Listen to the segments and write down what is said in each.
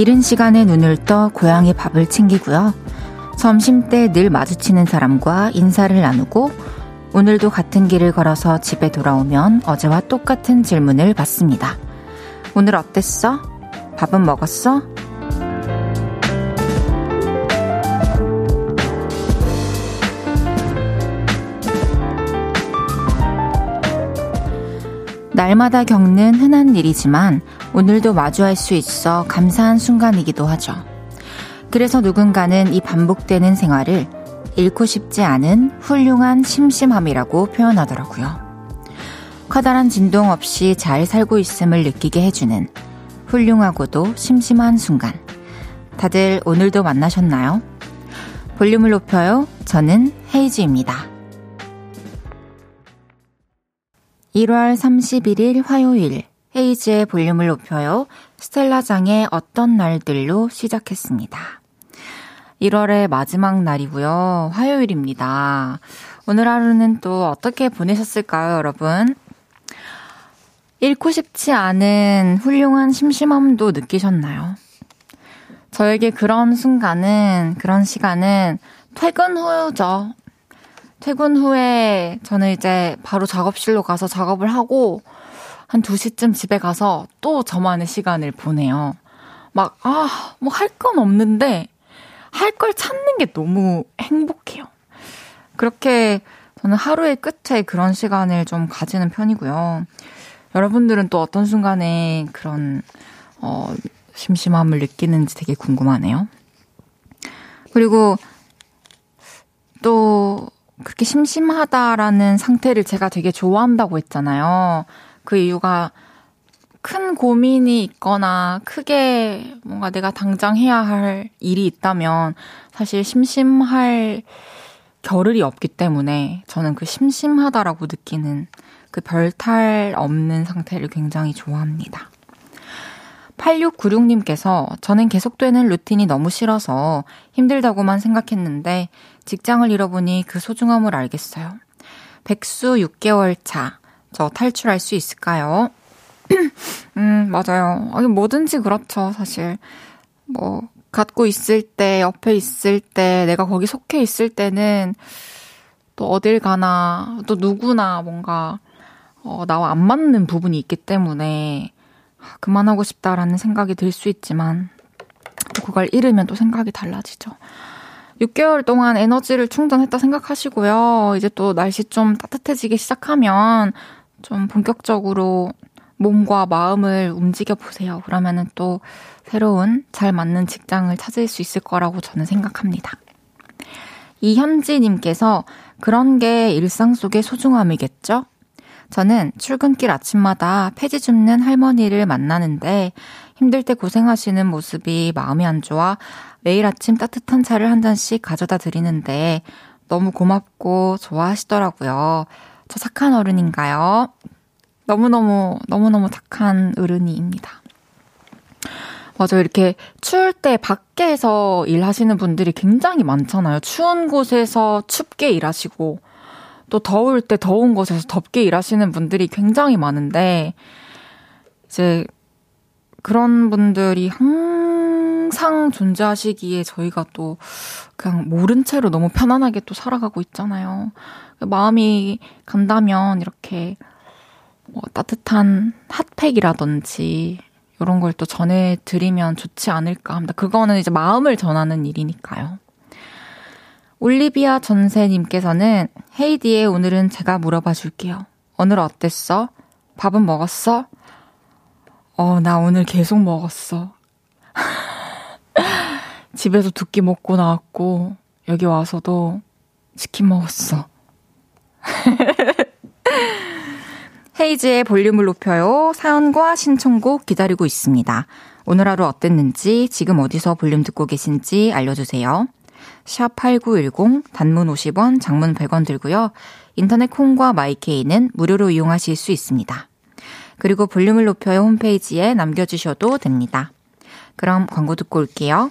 이른 시간에 눈을 떠 고양이 밥을 챙기고요. 점심때 늘 마주치는 사람과 인사를 나누고 오늘도 같은 길을 걸어서 집에 돌아오면 어제와 똑같은 질문을 받습니다. 오늘 어땠어? 밥은 먹었어? 날마다 겪는 흔한 일이지만 오늘도 마주할 수 있어 감사한 순간이기도 하죠. 그래서 누군가는 이 반복되는 생활을 잃고 싶지 않은 훌륭한 심심함이라고 표현하더라고요. 커다란 진동 없이 잘 살고 있음을 느끼게 해주는 훌륭하고도 심심한 순간. 다들 오늘도 만나셨나요? 볼륨을 높여요. 저는 헤이즈입니다. 1월 31일 화요일 헤이즈의 볼륨을 높여요. 스텔라장의 어떤 날들로 시작했습니다. 1월의 마지막 날이고요. 화요일입니다. 오늘 하루는 또 어떻게 보내셨을까요, 여러분? 잃고 싶지 않은 훌륭한 심심함도 느끼셨나요? 저에게 그런 순간은, 그런 시간은 퇴근 후죠. 퇴근 후에 저는 이제 바로 작업실로 가서 작업을 하고 한 2시쯤 집에 가서 또 저만의 시간을 보내요. 막, 아, 뭐 할 건 없는데 할 걸 찾는 게 너무 행복해요. 그렇게 저는 하루의 끝에 그런 시간을 좀 가지는 편이고요. 여러분들은 또 어떤 순간에 그런, 어, 심심함을 느끼는지 되게 궁금하네요. 그리고 또 그렇게 심심하다라는 상태를 제가 되게 좋아한다고 했잖아요. 그 이유가 큰 고민이 있거나 크게 뭔가 내가 당장 해야 할 일이 있다면 사실 심심할 겨를이 없기 때문에 저는 그 심심하다라고 느끼는 그 별탈 없는 상태를 굉장히 좋아합니다. 8696님께서 저는 계속되는 루틴이 너무 싫어서 힘들다고만 생각했는데 직장을 잃어보니 그 소중함을 알겠어요. 백수 6개월 차. 저 탈출할 수 있을까요? 음, 맞아요. 뭐든지 그렇죠, 사실. 뭐, 갖고 있을 때, 옆에 있을 때, 내가 거기 속해 있을 때는 또 어딜 가나, 또 누구나 뭔가, 어, 나와 안 맞는 부분이 있기 때문에, 그만하고 싶다라는 생각이 들 수 있지만, 또 그걸 잃으면 또 생각이 달라지죠. 6개월 동안 에너지를 충전했다 생각하시고요. 이제 또 날씨 좀 따뜻해지기 시작하면 좀 본격적으로 몸과 마음을 움직여 보세요. 그러면은 또 새로운 잘 맞는 직장을 찾을 수 있을 거라고 저는 생각합니다. 이현지님께서 그런 게 일상 속의 소중함이겠죠? 저는 출근길 아침마다 폐지 줍는 할머니를 만나는데 힘들 때 고생하시는 모습이 마음이 안 좋아 매일 아침 따뜻한 차를 한 잔씩 가져다 드리는데 너무 고맙고 좋아하시더라고요. 저 착한 어른인가요? 너무너무, 너무너무 착한 어른이입니다. 맞아, 이렇게 추울 때 밖에서 일하시는 분들이 굉장히 많잖아요. 추운 곳에서 춥게 일하시고, 또 더울 때 더운 곳에서 덥게 일하시는 분들이 굉장히 많은데, 이제 그런 분들이 항상 존재하시기에 저희가 또 그냥 모른 채로 너무 편안하게 또 살아가고 있잖아요. 마음이 간다면 이렇게 뭐 따뜻한 핫팩이라든지 이런 걸 또 전해드리면 좋지 않을까 합니다. 그거는 이제 마음을 전하는 일이니까요. 올리비아 전세님께서는 헤이디의 오늘은 제가 물어봐 줄게요. 오늘 어땠어? 밥은 먹었어? 어, 나 오늘 계속 먹었어. 집에서 두 끼 먹고 나왔고, 여기 와서도 치킨 먹었어. 헤이즈의 볼륨을 높여요. 사연과 신청곡 기다리고 있습니다. 오늘 하루 어땠는지, 지금 어디서 볼륨 듣고 계신지 알려주세요. 샵 8910, 단문 50원, 장문 100원 들고요. 인터넷 콩과 마이케이는 무료로 이용하실 수 있습니다. 그리고 볼륨을 높여요 홈페이지에 남겨주셔도 됩니다. 그럼 광고 듣고 올게요.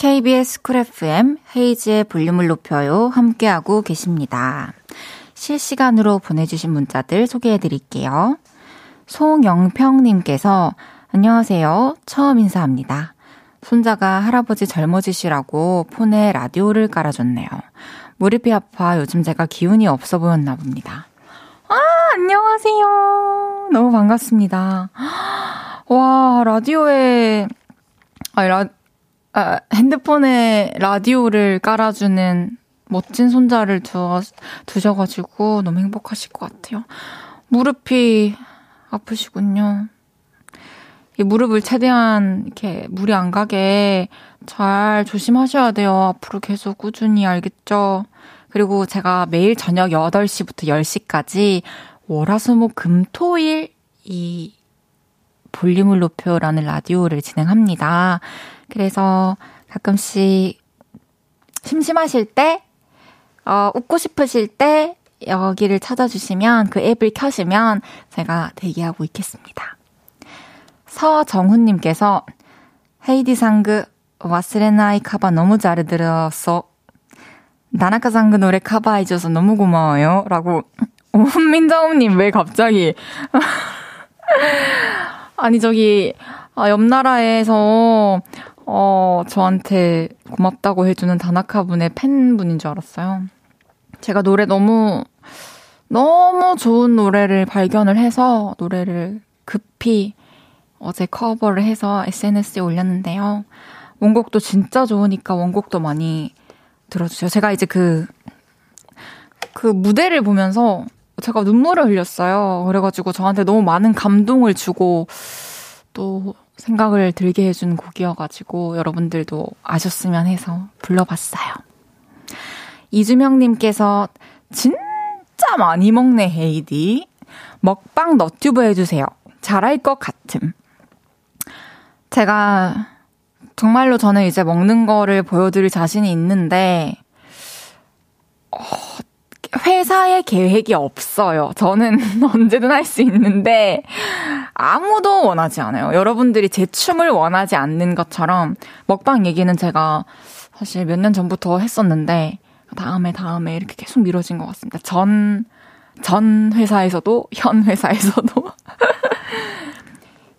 KBS 쿨 FM 헤이즈의 볼륨을 높여요. 함께하고 계십니다. 실시간으로 보내주신 문자들 소개해 드릴게요. 송영평님께서 안녕하세요. 처음 인사합니다. 손자가 할아버지 젊어지시라고 폰에 라디오를 깔아줬네요. 무릎이 아파 요즘 제가 기운이 없어 보였나 봅니다. 아, 안녕하세요. 너무 반갑습니다. 와, 라디오에, 아, 라, 아, 핸드폰에 라디오를 깔아주는 멋진 손자를 두, 두셔가지고 너무 행복하실 것 같아요. 무릎이 아프시군요. 이 무릎을 최대한 이렇게 물이 안 가게 잘 조심하셔야 돼요. 앞으로 계속 꾸준히 알겠죠? 그리고 제가 매일 저녁 8시부터 10시까지 월화수목 금토일 이 볼륨을 높여라는 라디오를 진행합니다. 그래서 가끔씩 심심하실 때, 어, 웃고 싶으실 때 여기를 찾아주시면 그 앱을 켜시면 제가 대기하고 있겠습니다. 서정훈님께서 헤이디 상그 와스레나이 카바 너무 잘 들었어. 나나카 상그 노래 카바해줘서 너무 고마워요. 라고 민자홈님 왜 갑자기 아니 저기 아, 옆 나라에서 어 저한테 고맙다고 해주는 다나카 분의 팬분인 줄 알았어요. 제가 노래 너무 너무 좋은 노래를 발견을 해서 노래를 급히 어제 커버를 해서 SNS에 올렸는데요. 원곡도 진짜 좋으니까 원곡도 많이 들어주세요. 제가 이제 그, 그 무대를 보면서 제가 눈물을 흘렸어요. 그래가지고 저한테 너무 많은 감동을 주고 또 생각을 들게 해준 곡이어가지고 여러분들도 아셨으면 해서 불러봤어요. 이주명님께서 진짜 많이 먹네, 헤이디. 먹방 너튜브 해주세요. 잘할 것 같음. 제가 정말로 저는 이제 먹는 거를 보여드릴 자신이 있는데, 어, 회사에 계획이 없어요. 저는 언제든 할 수 있는데, 아무도 원하지 않아요. 여러분들이 제 춤을 원하지 않는 것처럼, 먹방 얘기는 제가 사실 몇 년 전부터 했었는데, 다음에, 다음에 이렇게 계속 미뤄진 것 같습니다. 전, 전 회사에서도, 현 회사에서도.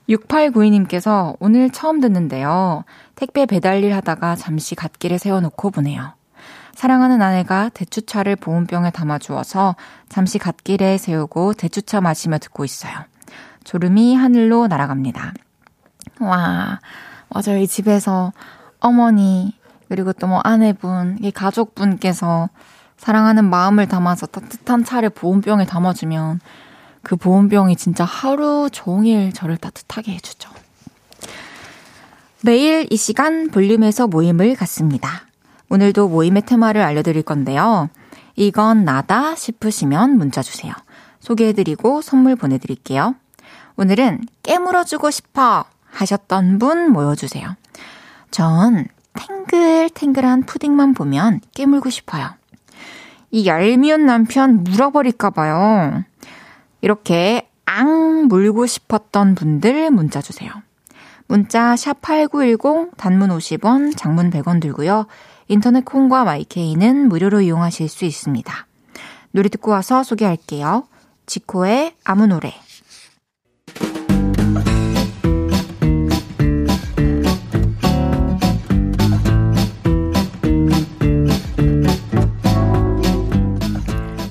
6892님께서 오늘 처음 듣는데요. 택배 배달일 하다가 잠시 갓길에 세워놓고 보내요. 사랑하는 아내가 대추차를 보온병에 담아주어서 잠시 갓길에 세우고 대추차 마시며 듣고 있어요. 졸음이 하늘로 날아갑니다. 와, 맞아요. 이 집에서 어머니, 그리고 또 뭐 아내분, 이 가족분께서 사랑하는 마음을 담아서 따뜻한 차를 보온병에 담아주면 그 보온병이 진짜 하루 종일 저를 따뜻하게 해주죠. 매일 이 시간 볼륨에서 모임을 갖습니다. 오늘도 모임의 테마를 알려드릴 건데요. 이건 나다 싶으시면 문자 주세요. 소개해드리고 선물 보내드릴게요. 오늘은 깨물어주고 싶어 하셨던 분 모여주세요. 전 탱글탱글한 푸딩만 보면 깨물고 싶어요. 이 얄미운 남편 물어버릴까봐요. 이렇게 앙 물고 싶었던 분들 문자 주세요. 문자 샵8910 단문 50원, 장문 100원 들고요. 인터넷 콩과 마이케이는 무료로 이용하실 수 있습니다. 노래 듣고 와서 소개할게요. 지코의 아무 노래.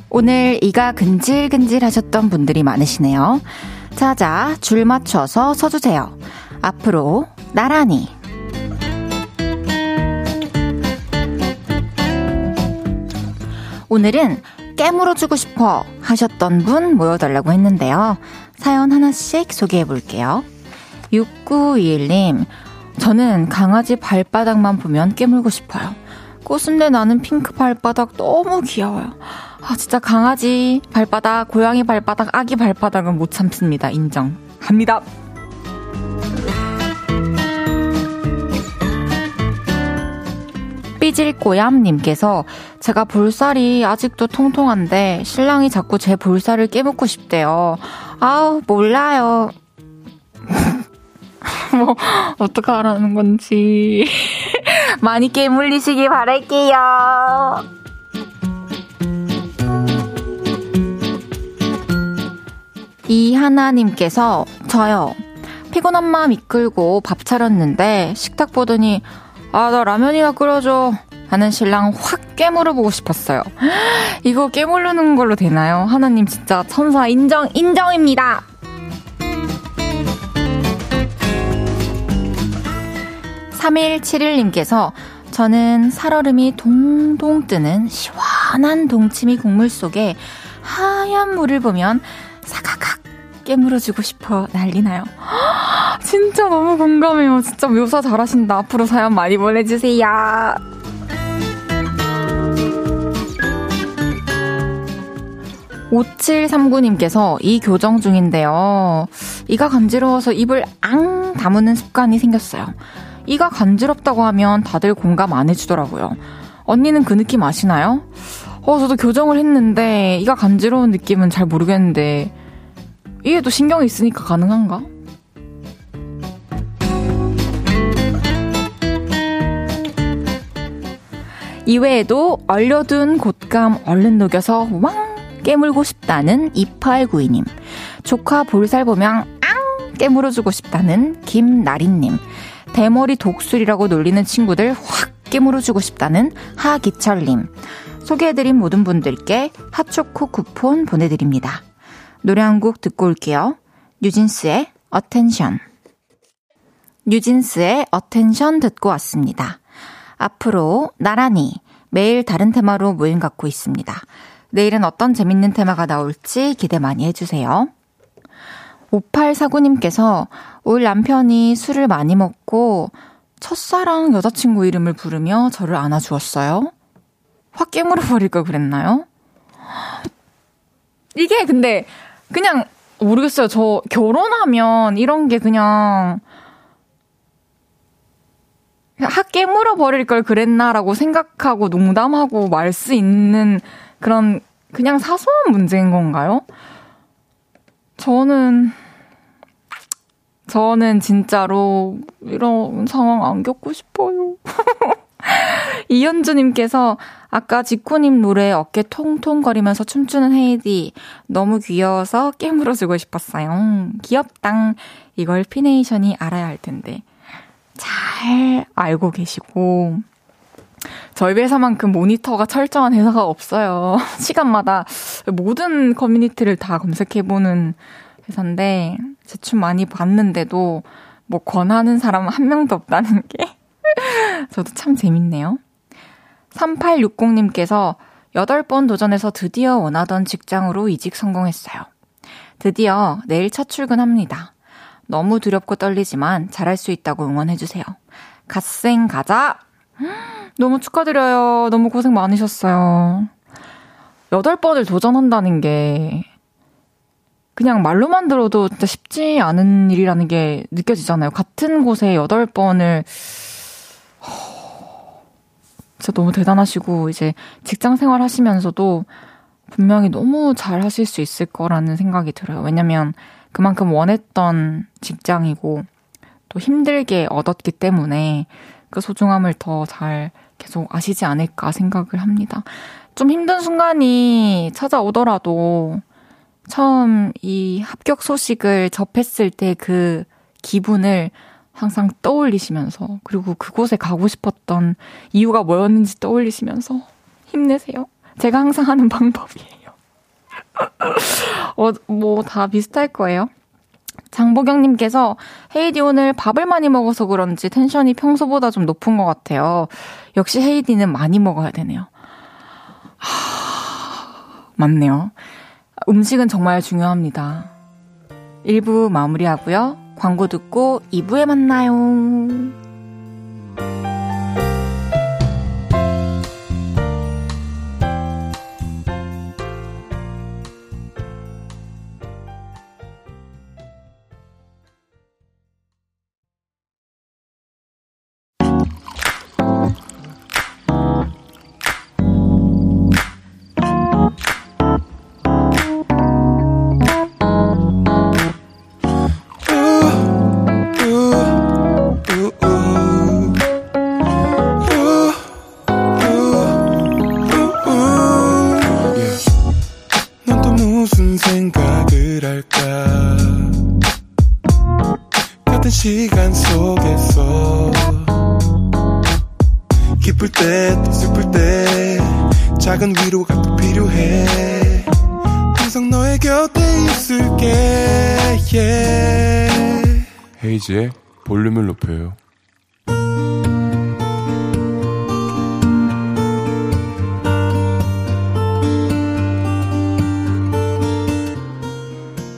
오늘 이가 근질근질 하셨던 분들이 많으시네요. 자자, 줄 맞춰서 서주세요. 앞으로 나란히. 오늘은 깨물어 주고 싶어 하셨던 분 모여달라고 했는데요. 사연 하나씩 소개해 볼게요. 6921님, 저는 강아지 발바닥만 보면 깨물고 싶어요. 꽃순내 나는 핑크 발바닥 너무 귀여워요. 아, 진짜 강아지 발바닥, 고양이 발바닥, 아기 발바닥은 못 참습니다. 인정 합니다. 삐질꼬얌님께서 제가 볼살이 아직도 통통한데 신랑이 자꾸 제 볼살을 깨묻고 싶대요. 아우, 몰라요. 뭐, 어떡하라는 건지. 많이 깨물리시기 바랄게요. 이 하나님께서 저요. 피곤한 마음 이끌고 밥 차렸는데 식탁 보더니 아, 나 라면이나 끓여줘. 하는 신랑 확 깨물어 보고 싶었어요. 이거 깨물르는 걸로 되나요? 하나님 진짜 천사 인정, 인정입니다! 3171님께서 저는 살얼음이 동동 뜨는 시원한 동치미 국물 속에 하얀 물을 보면 사각각 깨물어주고 싶어 난리나요. 진짜 너무 공감해요. 진짜 묘사 잘하신다. 앞으로 사연 많이 보내주세요. 5739님께서 이 교정 중인데요. 이가 간지러워서 입을 앙 다무는 습관이 생겼어요. 이가 간지럽다고 하면 다들 공감 안 해주더라고요. 언니는 그 느낌 아시나요? 어, 저도 교정을 했는데 이가 간지러운 느낌은 잘 모르겠는데 이게 또 신경이 있으니까 가능한가? 이외에도 얼려둔 곶감 얼른 녹여서 왕 깨물고 싶다는 2892님. 조카 볼살 보면 앙 깨물어주고 싶다는 김나린님. 대머리 독수리라고 놀리는 친구들 확 깨물어주고 싶다는 하기철님. 소개해드린 모든 분들께 핫초코 쿠폰 보내드립니다. 노래 한 곡 듣고 올게요. 뉴진스의 Attention. 뉴진스의 Attention 듣고 왔습니다. 앞으로 나란히 매일 다른 테마로 모임 갖고 있습니다. 내일은 어떤 재밌는 테마가 나올지 기대 많이 해주세요. 5849님께서 올 남편이 술을 많이 먹고 첫사랑 여자친구 이름을 부르며 저를 안아주었어요. 확 깨물어 버릴 걸 그랬나요? 이게 근데 그냥 모르겠어요. 저 결혼하면 이런 게 그냥 학 깨물어 버릴 걸 그랬나라고 생각하고 농담하고 말 수 있는 그런 그냥 사소한 문제인 건가요? 저는 저는 진짜로 이런 상황 안 겪고 싶어요. 이현주님께서 아까 지코님 노래 어깨 통통거리면서 춤추는 헤이디 너무 귀여워서 깨물어주고 싶었어요. 귀엽당. 이걸 피네이션이 알아야 할 텐데. 잘 알고 계시고. 저희 회사만큼 모니터가 철저한 회사가 없어요. 시간마다 모든 커뮤니티를 다 검색해보는 회사인데, 제춤 많이 봤는데도 뭐 권하는 사람 한 명도 없다는 게 저도 참 재밌네요. 3860님께서 8번 도전해서 드디어 원하던 직장으로 이직 성공했어요. 드디어 내일 첫 출근합니다. 너무 두렵고 떨리지만 잘할 수 있다고 응원해주세요. 갓생 가자! 너무 축하드려요. 너무 고생 많으셨어요. 8번을 도전한다는 게 그냥 말로만 들어도 진짜 쉽지 않은 일이라는 게 느껴지잖아요. 같은 곳에 8번을 진짜 너무 대단하시고 이제 직장 생활 하시면서도 분명히 너무 잘 하실 수 있을 거라는 생각이 들어요. 왜냐면 그만큼 원했던 직장이고 또 힘들게 얻었기 때문에 그 소중함을 더 잘 계속 아시지 않을까 생각을 합니다. 좀 힘든 순간이 찾아오더라도 처음 이 합격 소식을 접했을 때 그 기분을 항상 떠올리시면서 그리고 그곳에 가고 싶었던 이유가 뭐였는지 떠올리시면서 힘내세요. 제가 항상 하는 방법이에요. 어, 뭐 다 비슷할 거예요. 장보경님께서 헤이디 오늘 밥을 많이 먹어서 그런지 텐션이 평소보다 좀 높은 것 같아요. 역시 헤이디는 많이 먹어야 되네요. 하... 맞네요. 음식은 정말 중요합니다. 1부 마무리하고요. 광고 듣고 2부에 만나요. 헤이지의 볼륨을 높여요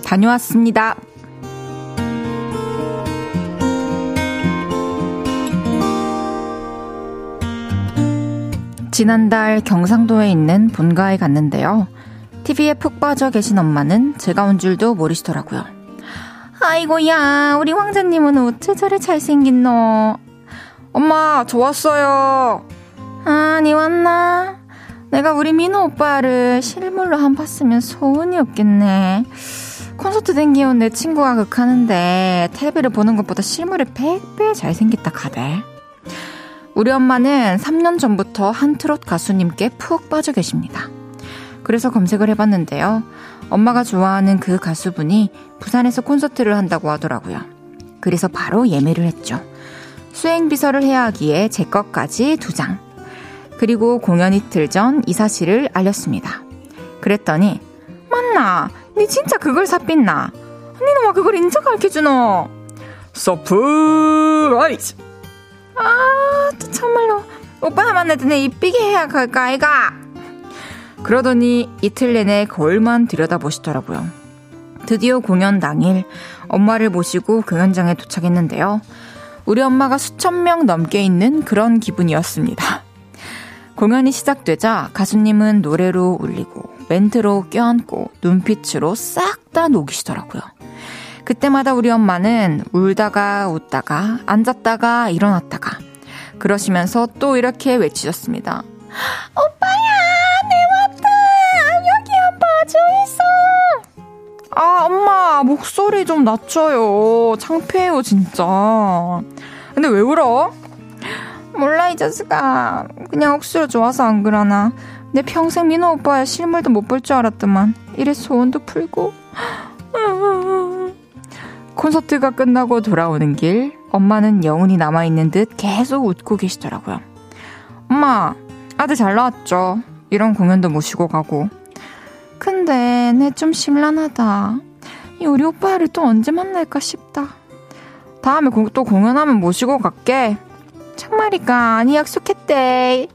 다녀왔습니다. 지난달 경상도에 있는 본가에 갔는데요. TV에 푹 빠져 계신 엄마는 제가 온 줄도 모르시더라고요. 아이고야, 우리 황자님은 어째 저래 잘생긴 너. 엄마, 저 왔어요. 아, 니 왔나? 내가 우리 민호 오빠를 실물로 한 봤으면 소원이 없겠네. 콘서트 댕기온 내 친구가 극하는데 텔레비를 보는 것보다 실물이 100배 잘생겼다 카대. 우리 엄마는 3년 전부터 한 트롯 가수님께 푹 빠져 계십니다. 그래서 검색을 해봤는데요. 엄마가 좋아하는 그 가수분이 부산에서 콘서트를 한다고 하더라고요. 그래서 바로 예매를 했죠. 수행 비서를 해야 하기에 제 것까지 두 장. 그리고 공연 이틀 전 이 사실을 알렸습니다. 그랬더니 맞나? 니 진짜 그걸 사삤나? 니는 뭐 그걸 인자 가르쳐주노? Surprise! 아, 또 참말로. 오빠 만날 때 이쁘게 해가 갈 거 아이가? 그러더니 이틀 내내 거울만 들여다보시더라고요. 드디어 공연 당일 엄마를 모시고 공연장에 도착했는데요. 우리 엄마가 수천 명 넘게 있는 그런 기분이었습니다. 공연이 시작되자 가수님은 노래로 울리고 멘트로 껴안고 눈빛으로 싹 다 녹이시더라고요. 그때마다 우리 엄마는 울다가 웃다가 앉았다가 일어났다가 그러시면서 또 이렇게 외치셨습니다. 오빠야, 봐줘 있어. 아, 엄마, 목소리 좀 낮춰요. 창피해요, 진짜. 근데 왜 울어? 몰라, 이 자식아. 그냥 억수로 좋아서 안 그러나. 내 평생 민호 오빠의 실물도 못 볼 줄 알았더만. 이래 소원도 풀고. 콘서트가 끝나고 돌아오는 길, 엄마는 영혼이 남아있는 듯 계속 웃고 계시더라고요. 엄마, 아들 잘 나왔죠? 이런 공연도 모시고 가고. 근데 내 좀 심란하다. 이 우리 오빠를 또 언제 만날까 싶다. 다음에 또 공연하면 모시고 갈게. 참말이가 아니 약속했대.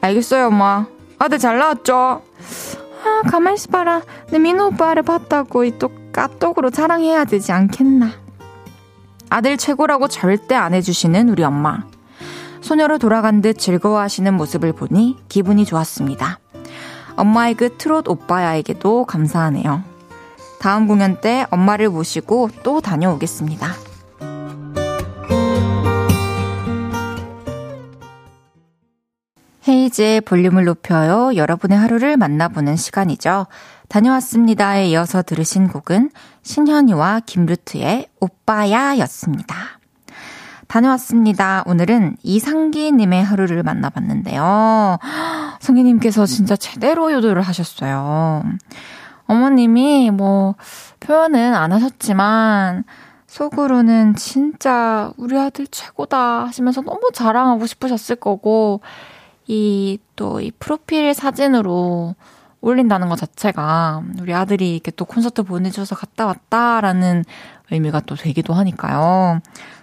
알겠어요, 엄마. 아들 잘 나왔죠? 아, 가만히 있어봐라. 내 민호 오빠를 봤다고 또 까똑으로 자랑해야 되지 않겠나. 아들 최고라고 절대 안 해주시는 우리 엄마. 소녀로 돌아간 듯 즐거워하시는 모습을 보니 기분이 좋았습니다. 엄마의 그 트롯 오빠야에게도 감사하네요. 다음 공연 때 엄마를 모시고 또 다녀오겠습니다. 헤이즈의 볼륨을 높여요. 여러분의 하루를 만나보는 시간이죠. 다녀왔습니다에 이어서 들으신 곡은 신현이와 김루트의 오빠야 였습니다. 다녀왔습니다. 오늘은 이상기님의 하루를 만나봤는데요. 성기님께서 진짜 제대로 요도를 하셨어요. 어머님이 뭐 표현은 안 하셨지만 속으로는 진짜 우리 아들 최고다 하시면서 너무 자랑하고 싶으셨을 거고 이, 또, 이 프로필 사진으로 올린다는 것 자체가 우리 아들이 이렇게 또 콘서트 보내줘서 갔다 왔다라는 의미가 또 되기도 하니까요.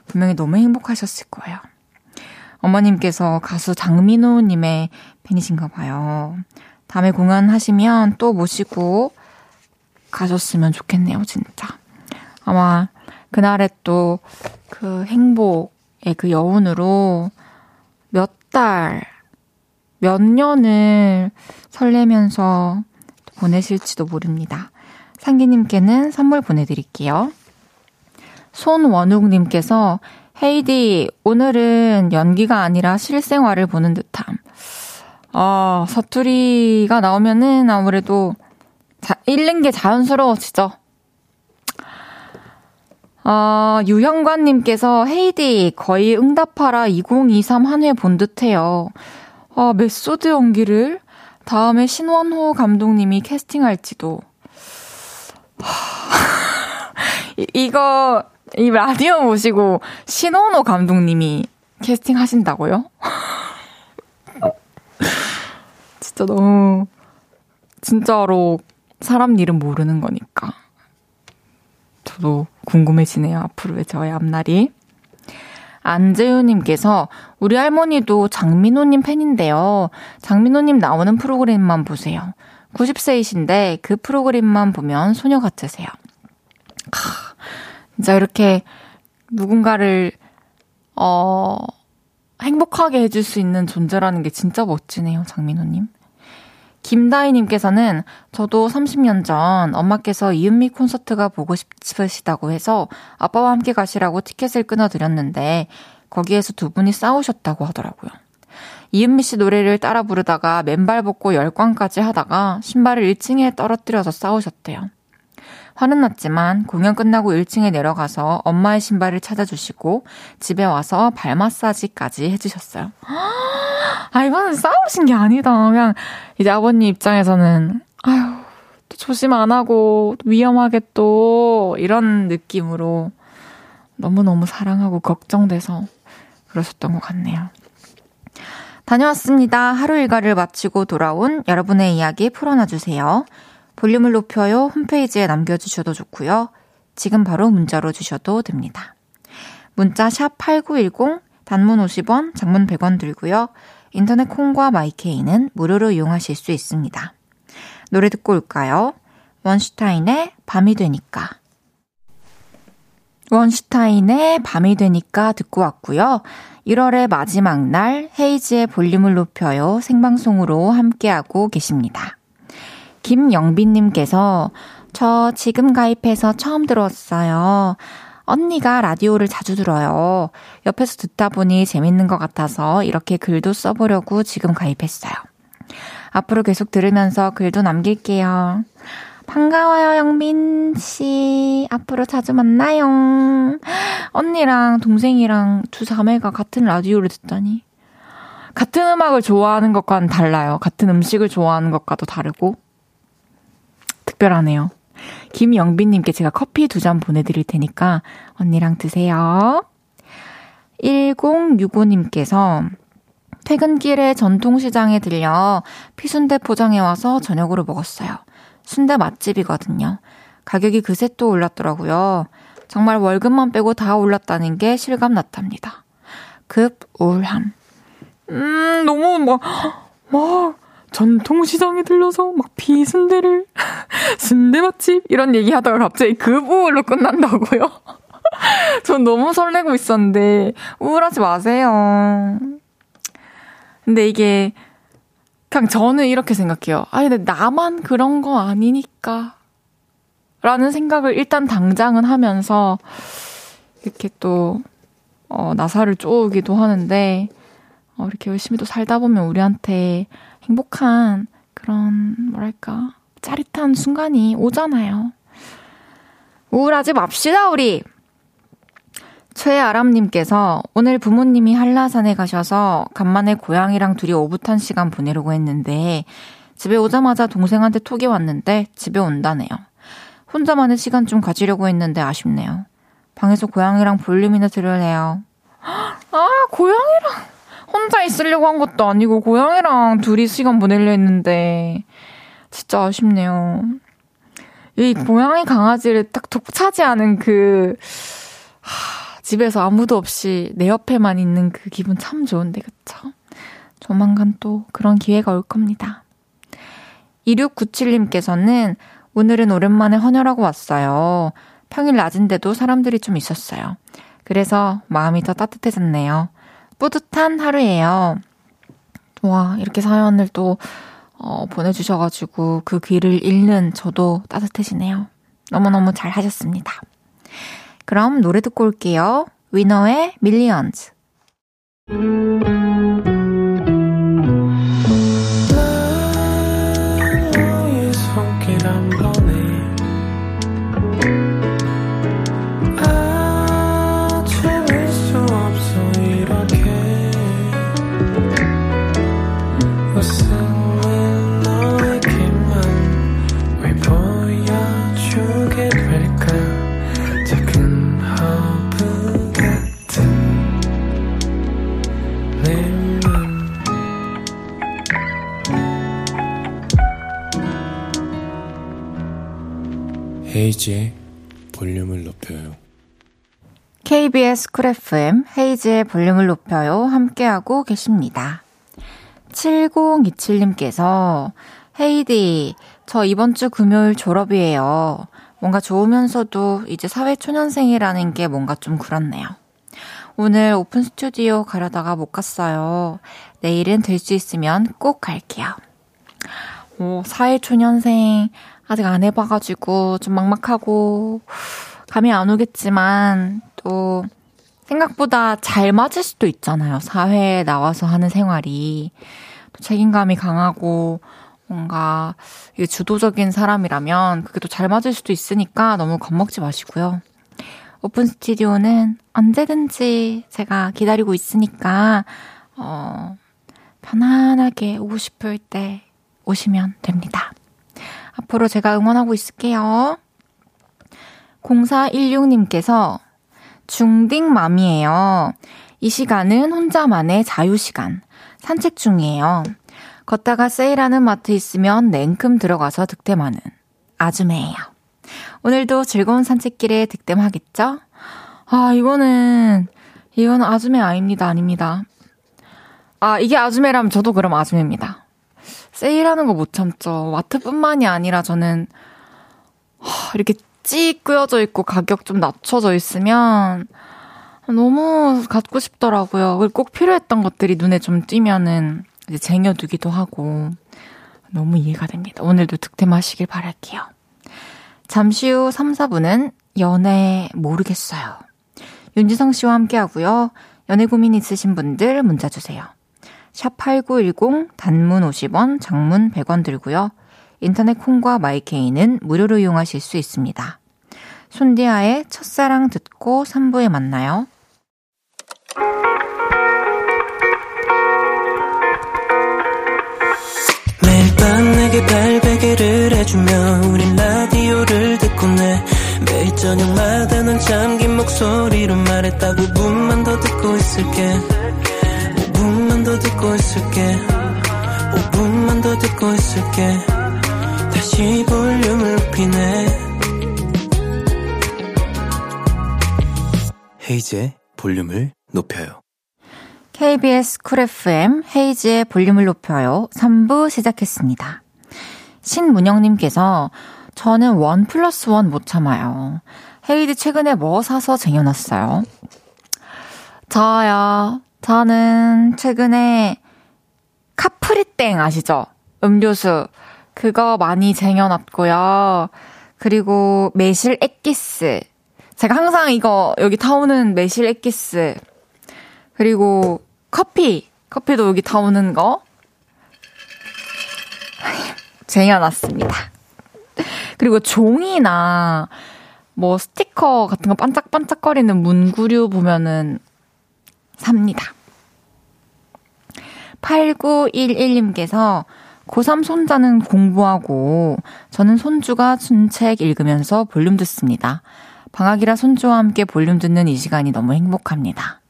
분명히 너무 행복하셨을 거예요. 어머님께서 가수 장민호님의 팬이신가 봐요. 다음에 공연하시면 또 모시고 가셨으면 좋겠네요, 진짜. 아마 그날의 또그 행복의 그 여운으로 몇 달, 몇 년을 설레면서 보내실지도 모릅니다. 상기님께는 선물 보내드릴게요. 손원욱님께서 헤이디, 오늘은 연기가 아니라 실생활을 보는 듯함. 아, 사투리가 나오면은 아무래도 자, 읽는 게 자연스러워지죠. 아, 유형관님께서 헤이디, 거의 응답하라 2023 한 회 본 듯해요. 아, 메소드 연기를 다음에 신원호 감독님이 캐스팅할지도. 이, 이거, 이 라디오 보시고 신원호 감독님이 캐스팅 하신다고요? 진짜 너무, 진짜로 사람 일은 모르는 거니까. 저도 궁금해지네요. 앞으로의 저의 앞날이. 안재우님께서 우리 할머니도 장민호님 팬인데요. 장민호님 나오는 프로그램만 보세요. 90세이신데 그 프로그램만 보면 소녀 같으세요. 하, 진짜 이렇게 누군가를, 어, 행복하게 해줄 수 있는 존재라는 게 진짜 멋지네요, 장민호님. 김다희님께서는 저도 30년 전 엄마께서 이은미 콘서트가 보고 싶으시다고 해서 아빠와 함께 가시라고 티켓을 끊어드렸는데 거기에서 두 분이 싸우셨다고 하더라고요. 이은미 씨 노래를 따라 부르다가 맨발 벗고 열광까지 하다가 신발을 1층에 떨어뜨려서 싸우셨대요. 화는 났지만 공연 끝나고 1층에 내려가서 엄마의 신발을 찾아주시고 집에 와서 발 마사지까지 해주셨어요. 아, 이거는 싸우신 게 아니다. 그냥 이제 아버님 입장에서는, 아유, 또 조심 안 하고 위험하게 또 이런 느낌으로 너무너무 사랑하고 걱정돼서 그러셨던 것 같네요. 다녀왔습니다. 하루 일과를 마치고 돌아온 여러분의 이야기 풀어놔주세요. 볼륨을 높여요 홈페이지에 남겨주셔도 좋고요. 지금 바로 문자로 주셔도 됩니다. 문자 샵 8910 단문 50원, 장문 100원 들고요. 인터넷 콩과 마이케이는 무료로 이용하실 수 있습니다. 노래 듣고 올까요? 원슈타인의 밤이 되니까. 원슈타인의 밤이 되니까 듣고 왔고요. 1월의 마지막 날 헤이즈의 볼륨을 높여요 생방송으로 함께하고 계십니다. 김영빈님께서 저 지금 가입해서 처음 들었어요. 언니가 라디오를 자주 들어요. 옆에서 듣다 보니 재밌는 것 같아서 이렇게 글도 써보려고 지금 가입했어요. 앞으로 계속 들으면서 글도 남길게요. 반가워요, 영민 씨. 앞으로 자주 만나요. 언니랑 동생이랑 두 자매가 같은 라디오를 듣다니. 같은 음악을 좋아하는 것과는 달라요. 같은 음식을 좋아하는 것과도 다르고. 특별하네요. 김영빈님께 제가 커피 두 잔 보내드릴 테니까 언니랑 드세요. 1065님께서 퇴근길에 전통시장에 들려 피순대 포장해 와서 저녁으로 먹었어요. 순대 맛집이거든요. 가격이 그새 또 올랐더라고요. 정말 월급만 빼고 다 올랐다는 게 실감 났답니다. 급 우울함. 음, 너무 막, 막, 전통시장에 들려서 막 비순대를, 순대 맛집? 이런 얘기 하다가 갑자기 급 우울로 끝난다고요? 전 너무 설레고 있었는데, 우울하지 마세요. 근데 이게, 그냥 저는 이렇게 생각해요. 아, 근데 나만 그런 거 아니니까. 라는 생각을 일단 당장은 하면서 이렇게 또, 어, 나사를 쪼우기도 하는데, 어, 이렇게 열심히 또 살다 보면 우리한테 행복한 그런, 뭐랄까, 짜릿한 순간이 오잖아요. 우울하지 맙시다, 우리! 최아람님께서 오늘 부모님이 한라산에 가셔서 간만에 고양이랑 둘이 오붓한 시간 보내려고 했는데 집에 오자마자 동생한테 톡이 왔는데 집에 온다네요. 혼자만의 시간 좀 가지려고 했는데 아쉽네요. 방에서 고양이랑 볼륨이나 들을래요. 아, 고양이랑 혼자 있으려고 한 것도 아니고 고양이랑 둘이 시간 보내려 했는데 진짜 아쉽네요. 이 고양이 강아지를 딱 독차지하는 그 하, 집에서 아무도 없이 내 옆에만 있는 그 기분 참 좋은데 그쵸? 조만간 또 그런 기회가 올 겁니다. 2697님께서는 오늘은 오랜만에 헌혈하고 왔어요. 평일 낮인데도 사람들이 좀 있었어요. 그래서 마음이 더 따뜻해졌네요. 뿌듯한 하루예요. 와, 이렇게 사연을 또, 어, 보내주셔가지고 그 귀를 읽는 저도 따뜻해지네요. 너무너무 잘 하셨습니다. 그럼 노래 듣고 올게요. 위너의 밀리언즈. 헤이즈의 볼륨을 높여요. KBS 쿨 FM 헤이즈의 볼륨을 높여요. 함께하고 계십니다. 7027님께서 헤이디, 저 이번 주 금요일 졸업이에요. 뭔가 좋으면서도 이제 사회초년생이라는 게 뭔가 좀 그렇네요. 오늘 오픈 스튜디오 가려다가 못 갔어요. 내일은 될 수 있으면 꼭 갈게요. 오, 사회초년생 아직 안 해봐가지고 좀 막막하고 감이 안 오겠지만 또 생각보다 잘 맞을 수도 있잖아요. 사회에 나와서 하는 생활이. 또 책임감이 강하고 뭔가 주도적인 사람이라면 그게 또 잘 맞을 수도 있으니까 너무 겁먹지 마시고요. 오픈 스튜디오는 언제든지 제가 기다리고 있으니까, 어, 편안하게 오고 싶을 때 오시면 됩니다. 앞으로 제가 응원하고 있을게요. 0416님께서 중딩맘이에요. 이 시간은 혼자만의 자유시간. 산책 중이에요. 걷다가 세일하는 마트 있으면 냉큼 들어가서 득템하는 아주매예요. 오늘도 즐거운 산책길에 득템하겠죠? 아, 이거는, 이건 아주매 아닙니다, 아닙니다. 아, 이게 아주매라면 저도 그럼 아주매입니다. 세일하는 거 못 참죠. 마트뿐만이 아니라 저는, 이렇게 찌 끄여져 있고 가격 좀 낮춰져 있으면 너무 갖고 싶더라고요. 꼭 필요했던 것들이 눈에 좀 띄면은 이제 쟁여두기도 하고 너무 이해가 됩니다. 오늘도 득템하시길 바랄게요. 잠시 후 3, 4분은 연애 모르겠어요. 윤지성 씨와 함께 하고요. 연애 고민 있으신 분들 문자 주세요. 샵8910 단문 50원, 장문 100원 들고요. 인터넷 콩과 마이케이는 무료로 이용하실 수 있습니다. 손디아의 첫사랑 듣고 3부에 만나요. 매일 밤 내게 발베개를 해주며 우린 라디오를 듣고 내 매일 저녁마다 넌 잠긴 목소리로 말했다 5분만 더 듣고 있을게 5분만 더 듣고 있을게 5분만 더 듣고 있을게 다시 볼륨을 높이네 헤이즈의 볼륨을 높여요. KBS 쿨 FM 헤이즈의 볼륨을 높여요. 3부 시작했습니다. 신문영님께서 저는 one plus one 못 참아요. 헤이디 최근에 뭐 사서 쟁여놨어요? 저요. 저는 최근에 카프리땡 아시죠? 음료수. 그거 많이 쟁여놨고요. 그리고 매실 엑기스. 제가 항상 이거 여기 타오는 매실 엑기스. 그리고 커피. 커피도 여기 타오는 거. 쟁여놨습니다. 그리고 종이나 뭐 스티커 같은 거 반짝반짝거리는 문구류 보면은 삽니다. 8911님께서 고3 손자는 공부하고 저는 손주가 준책 읽으면서 볼륨 듣습니다. 방학이라 손주와 함께 볼륨 듣는 이 시간이 너무 행복합니다.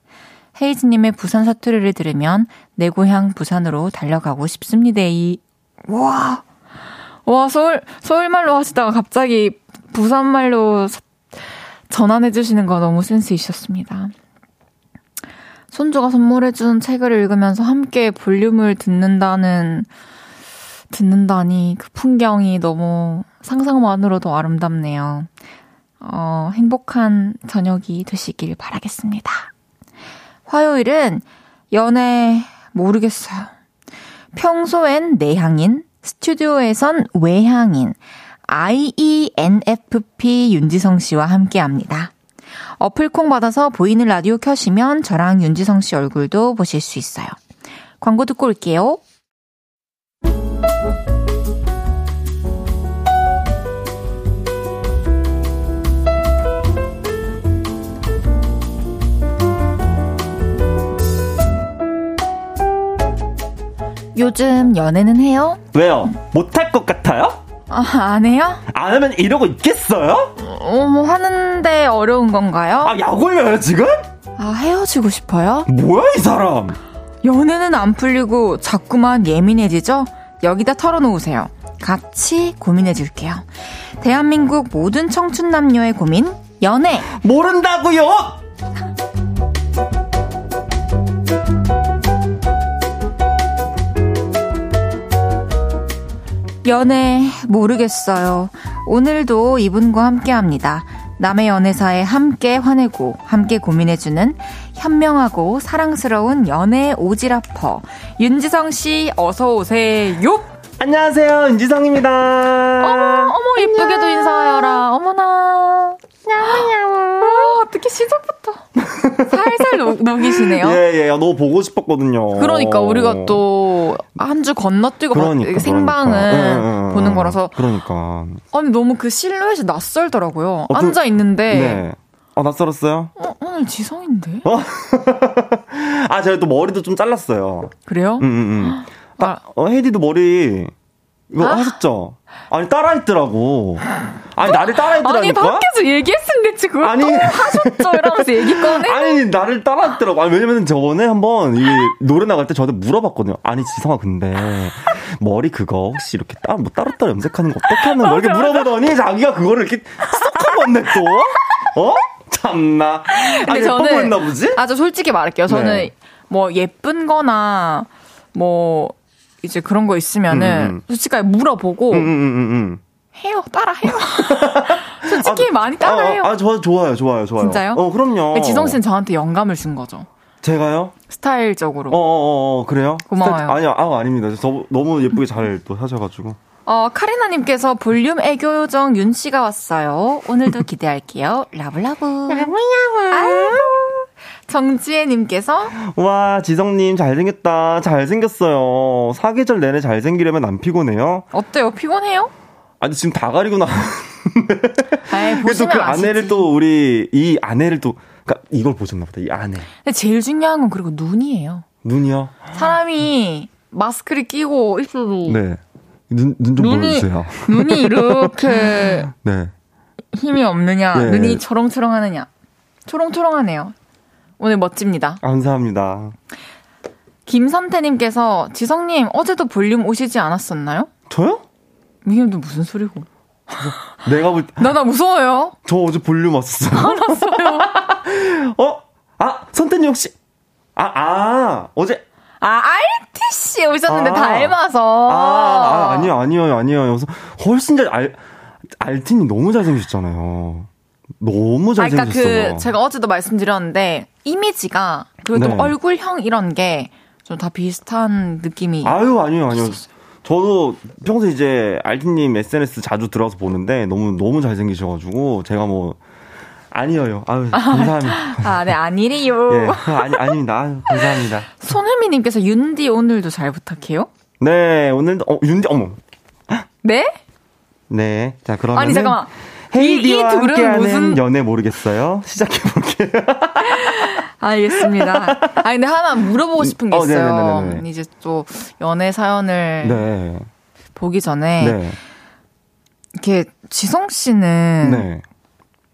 헤이즈님의 부산 사투리를 들으면 내 고향 부산으로 달려가고 싶습니다. 이, 와, 와, 서울, 서울 말로 하시다가 갑자기 부산 말로 전환해 주시는 거 너무 센스 있었습니다. 손주가 선물해준 책을 읽으면서 함께 볼륨을 듣는다는, 듣는다니 그 풍경이 너무 상상만으로도 아름답네요. 어, 행복한 저녁이 되시길 바라겠습니다. 화요일은 연애 모르겠어요. 평소엔 내향인, 스튜디오에선 외향인, IENFP 윤지성 씨와 함께 합니다. 어플콩 받아서 보이는 라디오 켜시면 저랑 윤지성 씨 얼굴도 보실 수 있어요. 광고 듣고 올게요. 요즘 연애는 해요? 왜요? 못할 것 같아요? 아, 안 해요? 안 하면 이러고 있겠어요? 어, 뭐 하는데 어려운 건가요? 아, 약 올려요, 지금? 아, 헤어지고 싶어요? 뭐야, 이 사람? 연애는 안 풀리고 자꾸만 예민해지죠? 여기다 털어놓으세요. 같이 고민해 줄게요. 대한민국 모든 청춘 남녀의 고민, 연애. 모른다고요? 연애 모르겠어요. 오늘도 이분과 함께 합니다. 남의 연애사에 함께 화내고 함께 고민해주는 현명하고 사랑스러운 연애 오지라퍼 윤지성 씨 어서 오세요. 안녕하세요, 윤지성입니다. 어머 어머 예쁘게도 인사하여라. 어머나. 냐무냐무. 어떻게 시작부터 살살 녹, 녹이시네요. 예, 예, 너무 보고 싶었거든요. 그러니까 우리가 또 한 주 건너뛰고 그러니까, 생방을 그러니까. 응, 응, 보는 거라서 그러니까. 아니 너무 그 실루엣이 낯설더라고요. 어, 그- 앉아 있는데 네. 어, 낯설었어요? 어, 오늘 지성인데? 아, 제가 또 머리도 좀 잘랐어요. 그래요? 음, 음, 음. 아, 어, 헤이디도 머리, 이거 하셨죠? 아니, 따라했더라고. 아니, 나를 아니 따라했더라니까? 밖에서 얘기했으면 됐지 그걸 아니. 또 하셨죠 이러면서 얘기 꺼내? 아니, 나를 따라했더라고. 아니, 왜냐면 저번에 한번 이 노래 나갈 때 저한테 물어봤거든요. 아니, 지성아, 근데 머리 그거 혹시 이렇게 따, 뭐 따로 따로 염색하는 거 어떻게 하는 거야? 이렇게 물어보더니 자기가 그거를 이렇게 쏙 하고 왔네, 또. 어? 참나. 아니, 보였나 보지? 아저 솔직히 말할게요. 저는 네. 뭐 예쁜 거나 뭐 이제 그런 거 있으면은 음, 음. 솔직하게 물어보고 응, 응, 응, 응. 해요. 따라 해요. 솔직히 많이 따라 아, 해요. 아, 저 좋아요, 좋아요, 좋아요. 진짜요? 어, 그럼요. 지성 씨는 저한테 영감을 준 거죠. 제가요? 스타일적으로. 어, 어, 어, 어, 그래요? 고마워요. 스타일- 아니요, 아, 아닙니다. 저 너무 예쁘게 잘 또 하셔가지고. 어, 카리나님께서 볼륨 애교 요정 윤 씨가 왔어요. 오늘도 기대할게요. Love love. Love love. 정지혜님께서 와, 지성님 잘생겼다. 잘생겼어요. 사계절 내내 잘생기려면 안 피곤해요? 어때요? 피곤해요? 아니, 지금 다 가리고 나. 아이, 그래도 보시면 그. 아내를 또 우리, 이 아내를 또, 그니까 이걸 보셨나 보다, 이 아내. 근데 제일 중요한 건 그리고 눈이에요. 눈이요? 사람이 마스크를 끼고 있어도 네. 눈, 눈 좀 보여주세요. 눈이 이렇게 네. 힘이 없느냐, 네. 눈이 초롱초롱하느냐. 초롱초롱하네요. 오늘 멋집니다. 감사합니다. 김선태님께서 지성님 어제도 볼륨 오시지 않았었나요? 저요? 이게 또 무슨 소리고? 내가 볼, 때- 나나 무서워요. 저 어제 볼륨 왔었어요. 알았어요. 어? 아, 선태님 혹시, 아, 아, 어제, 아 RTC 오셨는데 아. 닮아서. 아, 아, 아니요, 아니요, 아니요. 여기서 훨씬 잘, 알, 알틴이 너무 잘생기셨잖아요. 너무 아, 그러니까. 그 제가 어제도 말씀드렸는데 이미지가 그리고 또 네. 얼굴형 이런 게 좀 다 비슷한 느낌이. 아유, 아니요, 아니요. 저도 평소에 이제 알틴님 SNS 자주 들어서 보는데 너무, 너무 잘생기셔가지고 제가 뭐, 아니에요. 아유, 감사합니다. 아, 네 아니래요. 예, 아니, 아닙니다. 아유, 감사합니다. 손혜미님께서 윤디 오늘도 잘 부탁해요. 네, 오늘도, 어, 윤디, 어머. 네? 네. 자, 그러면. 아니 잠깐만. 헤이디와 이, 이 함께하는 무슨 연애 모르겠어요? 시작해 볼게요. 알겠습니다. 아 근데 하나 물어보고 싶은 게 어, 있어요. 네네네네네. 이제 또 연애 사연을 네. 보기 전에 네. 이렇게 지성 씨는 네.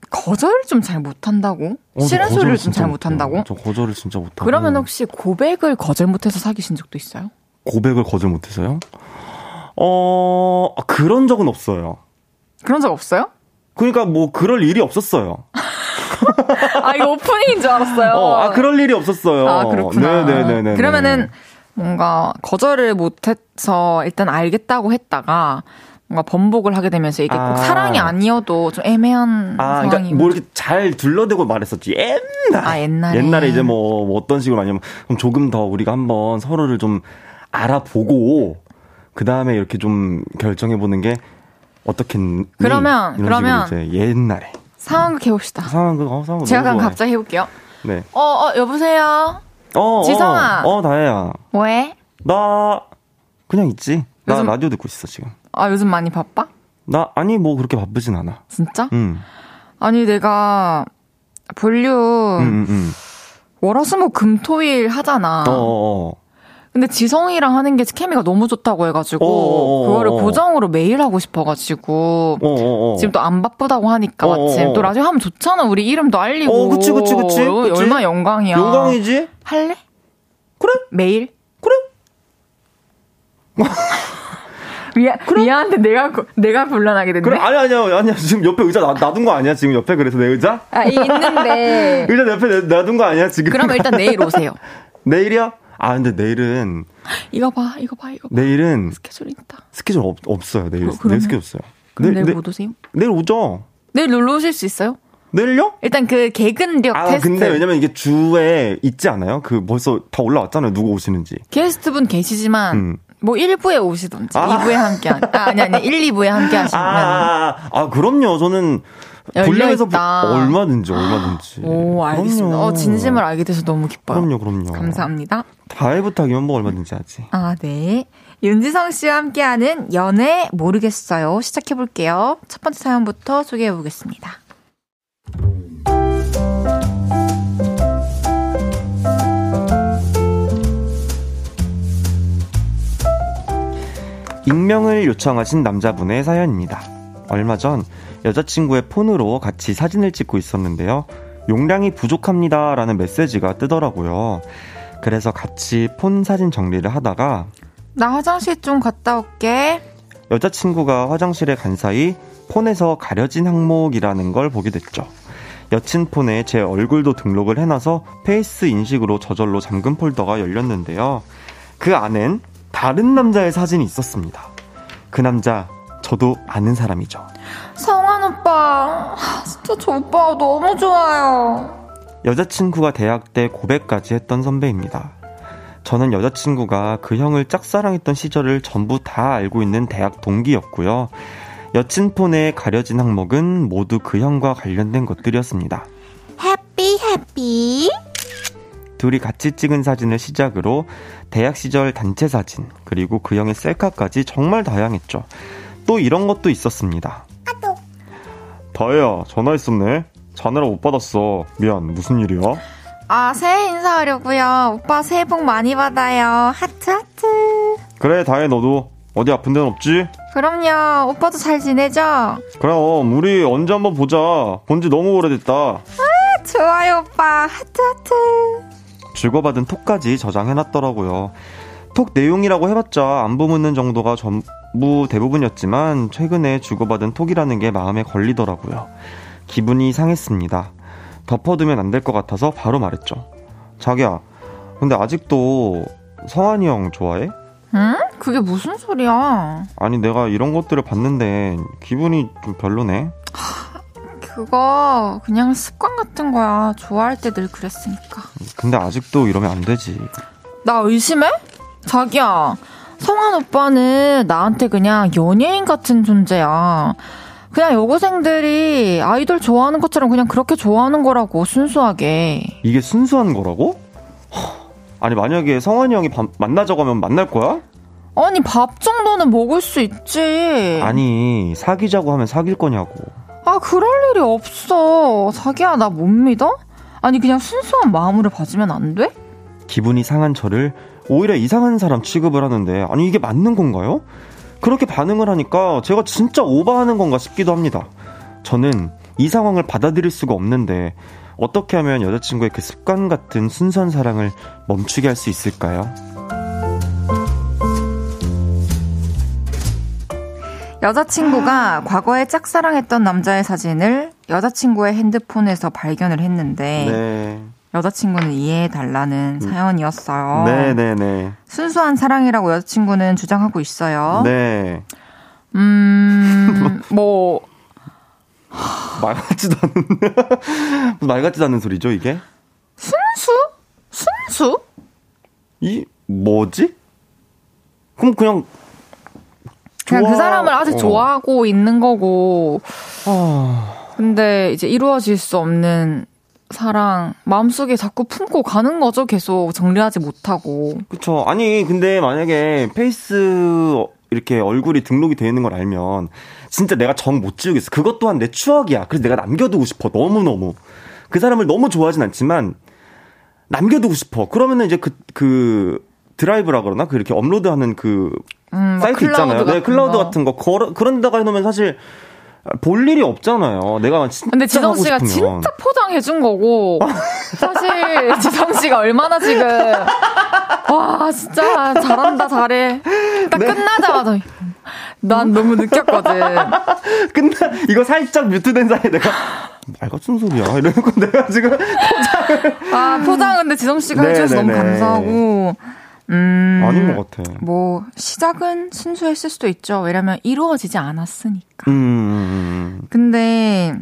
거절을 좀 잘 못한다고? 어, 저 싫은 소리를 좀 잘. 못한다고? 저 거절을 진짜 못하고. 그러면 혹시 고백을 거절 못해서 사귀신 적도 있어요? 고백을 거절 못해서요? 어, 그런 적은 없어요. 그런 적 없어요? 그러니까 뭐 그럴 일이 없었어요. 아 이거 오프닝인 줄 알았어요. 어, 아 그럴 일이 없었어요. 아, 그렇구나. 네네네네. 그러면은 뭔가 거절을 못해서 일단 알겠다고 했다가 뭔가 번복을 하게 되면서 이게 아. 꼭 사랑이 아니어도 좀 애매한 아, 상황이 그러니까 뭐 이렇게 잘 둘러대고 말했었지. 옛날. 아, 옛날에. 옛날에 이제 뭐, 뭐 어떤 식으로 아니면 그럼 조금 더 우리가 한번 서로를 좀 알아보고 그 다음에 이렇게 좀 결정해 보는 게 어떻겠니? 그러면, 그러면 이제 옛날에 상황극 해봅시다. 상황 그 어, 상황 제가 그럼 좋아해. 갑자기 해볼게요. 네. 어, 어, 여보세요? 어, 지성아. 어, 어 다혜야. 왜? 나 그냥 있지. 나 요즘- 라디오 듣고 있어 지금. 아, 요즘 많이 바빠? 나 아니 뭐 그렇게 바쁘진 않아. 진짜? 응. 아니, 내가 볼륨 응, 응, 응. 월화수목 금토일 하잖아. 어, 어, 어. 근데 지성이랑 하는 게 케미가 너무 좋다고 해가지고 어어어어. 그거를 고정으로 매일 하고 싶어가지고 어, 어, 어. 지금 또 안 바쁘다고 하니까 어어어. 마침 또 라디오 하면 좋잖아. 우리 이름도 알리고. 어, 그치, 그치, 그치, 어, 그치. 얼마나 영광이야. 영광이지? 할래? 그래? 매일? 그래? 미안, 미안한데 내가, 내가 곤란하게 됐네. 그래, 아니, 아니야, 아니야. 지금 옆에 의자 놔, 놔둔 거 아니야? 지금 옆에 그래서 내 의자? 아, 있는데. 의자 옆에 내, 놔둔 거 아니야, 지금? 그럼 일단 내일 오세요. 내일이요? 아, 근데 내일은. 이거 봐, 이거 봐, 이거 봐. 내일은. 스케줄 있다. 스케줄 없, 없어요, 내일. 어? 내일 스케줄 없어요. 내일, 내일 못 오세요? 내일 오죠. 내일 놀러 오실 수 있어요? 내일요? 일단 그 개근력 아, 테스트. 근데 왜냐면 이게 주에 있지 않아요? 그 벌써 다 올라왔잖아요. 누구 오시는지. 게스트분 계시지만 음. 뭐 1부에 오시던지 아. 2부에 함께 하, 아, 아니 아니 1, 2부에 함께 하시면 아, 아, 그럼요. 저는 열려있다. 얼마든지 얼마든지. 오 알겠습니다. 그럼요. 어, 진심을 알게 돼서 너무 기뻐요. 그럼요, 그럼요. 감사합니다. 다해 부탁이면 뭐 얼마든지 하지. 아, 네. 윤지성 씨와 함께하는 연애 모르겠어요. 시작해 볼게요. 첫 번째 사연부터 소개해 보겠습니다. 익명을 요청하신 남자분의 사연입니다. 얼마 전 여자친구의 폰으로 같이 사진을 찍고 있었는데요. 용량이 부족합니다. 라는 메시지가 뜨더라고요. 그래서 같이 폰 사진 정리를 하다가 나 화장실 좀 갔다 올게. 여자친구가 화장실에 간 사이 폰에서 가려진 항목이라는 걸 보게 됐죠. 여친 폰에 제 얼굴도 등록을 해놔서 페이스 인식으로 저절로 잠금 폴더가 열렸는데요. 그 안엔 다른 남자의 사진이 있었습니다. 그 남자, 저도 아는 사람이죠. 성환 오빠. 하, 진짜 저 오빠가 너무 좋아요. 여자친구가 대학 때 고백까지 했던 선배입니다. 저는 여자친구가 그 형을 짝사랑했던 시절을 전부 다 알고 있는 대학 동기였고요. 여친 폰에 가려진 항목은 모두 그 형과 관련된 것들이었습니다. 해피 해피. 둘이 같이 찍은 사진을 시작으로 대학 시절 단체 사진, 그리고 그 형의 셀카까지 정말 다양했죠. 또 이런 것도 있었습니다. 다혜야, 전화했었네. 자느라 못 받았어. 미안, 무슨 일이야? 아, 새해 인사하려고요. 오빠 새해 복 많이 받아요. 하트 하트. 그래, 다혜 너도 어디 아픈 데는 없지? 그럼요. 오빠도 잘 지내죠? 그럼 우리 언제 한번 보자. 본 지 너무 오래됐다. 좋아요, 오빠. 하트 하트. 주고받은 톡까지 저장해놨더라고요. 톡 내용이라고 해봤자 안부 묻는 정도가 전 부 대부분이었지만 최근에 주고받은 톡이라는 게 마음에 걸리더라고요. 기분이 상했습니다. 덮어두면 안 될 것 같아서 바로 말했죠. 자기야, 근데 아직도 성환이 형 좋아해? 응? 그게 무슨 소리야? 아니 내가 이런 것들을 봤는데 기분이 좀 별로네. 그거 그냥 습관 같은 거야. 좋아할 때 늘 그랬으니까. 근데 아직도 이러면 안 되지. 나 의심해? 자기야, 성환 오빠는 나한테 그냥 연예인 같은 존재야. 그냥 여고생들이 아이돌 좋아하는 것처럼 그냥 그렇게 좋아하는 거라고, 순수하게. 이게 순수한 거라고? 허, 아니 만약에 성환이 형이 밥- 만나자고 하면 만날 거야? 아니, 밥 정도는 먹을 수 있지. 아니 사귀자고 하면 사귈 거냐고. 아, 그럴 일이 없어. 자기야, 나 못 믿어? 아니, 그냥 순수한 마음으로 봐주면 안 돼? 기분이 상한 저를 오히려 이상한 사람 취급을 하는데 아니 이게 맞는 건가요? 그렇게 반응을 하니까 제가 진짜 오버하는 건가 싶기도 합니다. 저는 이 상황을 받아들일 수가 없는데 어떻게 하면 여자친구의 그 습관 같은 순수한 사랑을 멈추게 할 수 있을까요? 여자친구가 과거에 짝사랑했던 남자의 사진을 여자친구의 핸드폰에서 발견을 했는데 네. 여자친구는 이해해달라는 사연이었어요. 네네네. 순수한 사랑이라고 여자친구는 주장하고 있어요. 네. 음, 뭐, 말 같지도 않은, 말 같지도 않은 소리죠, 이게? 순수? 순수? 이, 뭐지? 그럼 그냥, 그냥 좋아- 그 사람을 아직 어. 좋아하고 있는 거고, 아, 근데 이제 이루어질 수 없는 사랑, 마음속에 자꾸 품고 가는 거죠, 계속 정리하지 못하고. 그쵸. 아니, 근데 만약에 페이스, 이렇게 얼굴이 등록이 되어 있는 걸 알면, 진짜 내가 정 못 지우겠어. 그것 또한 내 추억이야. 그래서 내가 남겨두고 싶어. 너무 너무. 그 사람을 너무 좋아하진 않지만, 남겨두고 싶어. 그러면은 이제 그, 그, 드라이브라 그러나? 그 이렇게 업로드하는 그, 음, 막 사이트 있잖아요. 네, 클라우드 거. 같은 거. 그런, 그런 데가 해놓으면 사실, 볼 일이 없잖아요. 내가 진짜. 근데 지성 씨가. 진짜 포장해 준 거고 사실 지성 씨가 얼마나 지금 와 진짜 잘한다 잘해 딱 네. 끝나자마자 난 너무 느꼈거든. 근데 이거 살짝 뮤트된 사이에 내가 말 같은 소리야 이러고 내가 지금 포장을 아 포장 근데 지성 씨가 네, 해줘서 네, 너무 네. 감사하고. 음, 아닌 것 같아. 뭐 시작은 순수했을 수도 있죠. 왜냐면 이루어지지 않았으니까. 음, 근데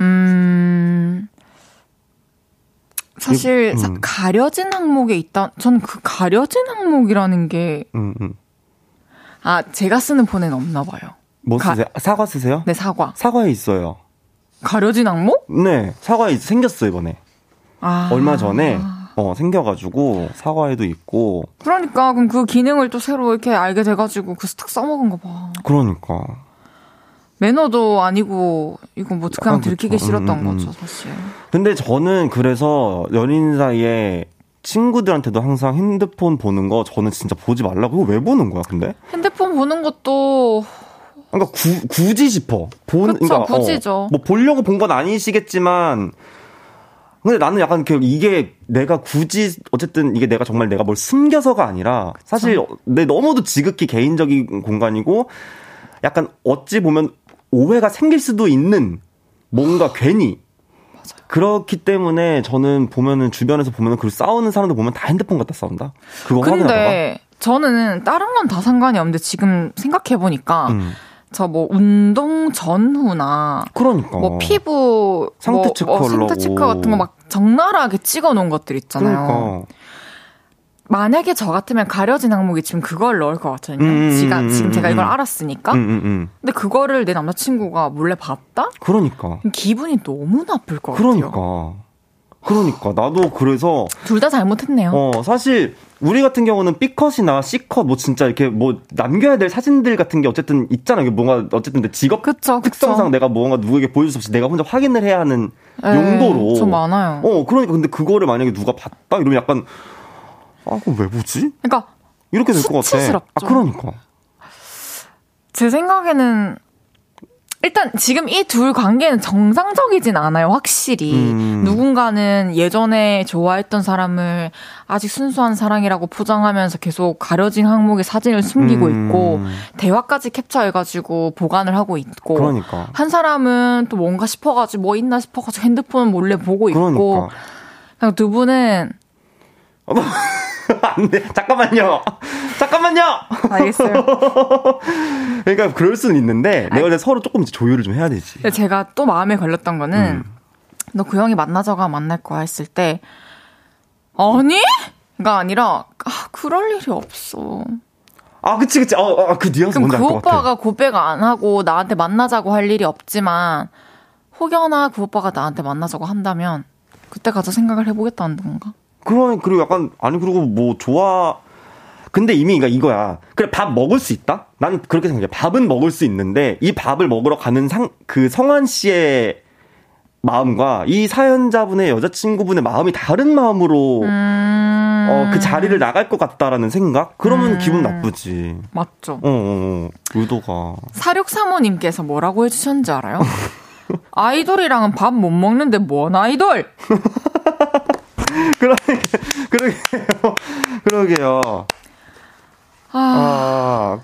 음 사실 음. 사- 가려진 항목에 있다. 전 그 가려진 항목이라는 게 음, 음. 아, 제가 쓰는 폰에는 없나 봐요. 뭐 가- 쓰세요? 사과 쓰세요? 네, 사과. 사과에 있어요. 가려진 항목? 네, 사과에 생겼어 이번에. 아. 얼마 전에 어 생겨가지고 사과에도 있고. 그러니까 그럼 그 기능을 또 새로 이렇게 알게 돼가지고 그 스탁 써먹은 거 봐. 그러니까. 매너도 아니고 이거 뭐 약간 들키기 그쵸. 싫었던 음, 음, 거죠, 음. 사실. 근데 저는 그래서 연인 사이에 친구들한테도 항상 핸드폰 보는 거 저는 진짜 보지 말라고. 왜 보는 거야, 근데? 핸드폰 보는 것도 그러니까 구, 굳이 싶어. 본, 그쵸, 그러니까, 굳이죠. 어, 뭐 보려고 본 건 아니시겠지만, 근데 나는 약간 그 이게 내가 굳이 어쨌든 이게 내가 정말 내가 뭘 숨겨서가 아니라 사실 내 너무도 지극히 개인적인 공간이고 약간 어찌 보면 오해가 생길 수도 있는 뭔가 괜히 그렇기 때문에 저는 보면은 주변에서 보면은 그 싸우는 사람들 보면 다 핸드폰 갖다 싸운다. 그거 확인하다가. 근데 저는 다른 건 다 상관이 없는데 지금 생각해 보니까 음. 저 뭐 운동 전후나 그러니까. 뭐 피부 상태 뭐, 체크하려고. 상태 체크 같은 거 막 적나라하게 찍어 놓은 것들 있잖아요. 그러니까. 만약에 저 같으면 가려진 항목이 지금 그걸 넣을 것 같거든요. 음, 지가, 음, 지금 음, 제가 이걸 음. 알았으니까. 음, 음, 음. 근데 그거를 내 남자친구가 몰래 봤다? 그러니까. 기분이 너무 나쁠 것 같아요. 그러니까. 그러니까. 나도 그래서, 둘 다 잘못했네요. 어, 사실, 우리 같은 경우는 B컷이나 C컷, 뭐 진짜 이렇게 뭐 남겨야 될 사진들 같은 게 어쨌든 있잖아. 이게 뭔가, 어쨌든 내 직업 그쵸, 그쵸. 특성상 내가 뭔가 누구에게 보여줄 수 없이 내가 혼자 확인을 해야 하는 네, 용도로. 좀 많아요. 어, 그러니까 근데 그거를 만약에 누가 봤다? 이러면 약간, 아, 그럼 왜 보지? 그러니까 이렇게 될 것 같아. 수치스럽죠. 아, 그러니까. 제 생각에는 일단 지금 이 둘 관계는 정상적이진 않아요, 확실히. 음. 누군가는 예전에 좋아했던 사람을 아직 순수한 사랑이라고 포장하면서 계속 가려진 항목의 사진을 숨기고 음. 있고, 대화까지 캡처해가지고 보관을 하고 있고, 그러니까. 한 사람은 또 뭔가 싶어가지고 뭐 있나 싶어가지고 핸드폰 몰래 보고 있고, 그러니까. 그냥 두 분은 안 돼. 잠깐만요. 잠깐만요! 알겠어요. 그러니까 그럴 수는 있는데 내가 이제 서로 조금 이제 조율을 좀 해야 되지. 제가 또 마음에 걸렸던 거는 음. 너그 형이 만나자가 만날 거야 했을 때 아니? 가 아니라 아 그럴 일이 없어. 아, 그치, 그치. 어, 어, 그 뉘앙스 뭔지 그알것 같아. 오빠가 고백 안 하고 나한테 만나자고 할 일이 없지만 혹여나 그 오빠가 나한테 만나자고 한다면 그때 가서 생각을 해보겠다는 건가? 그러, 그리고 약간, 아니, 그리고 뭐, 좋아. 근데 이미 그러니까 이거야. 그래, 밥 먹을 수 있다? 난 그렇게 생각해. 밥은 먹을 수 있는데, 이 밥을 먹으러 가는 상, 그 성환 씨의 마음과 이 사연자분의 여자친구분의 마음이 다른 마음으로, 음... 어, 그 자리를 나갈 것 같다라는 생각? 그러면 음. 기분 나쁘지. 맞죠. 어, 어, 어. 의도가. 사육사모님께서 뭐라고 해주셨는지 알아요? 아이돌이랑은 밥 못 먹는데 뭔 아이돌? 그러게, 그러게요. 그러게요. 아, 아,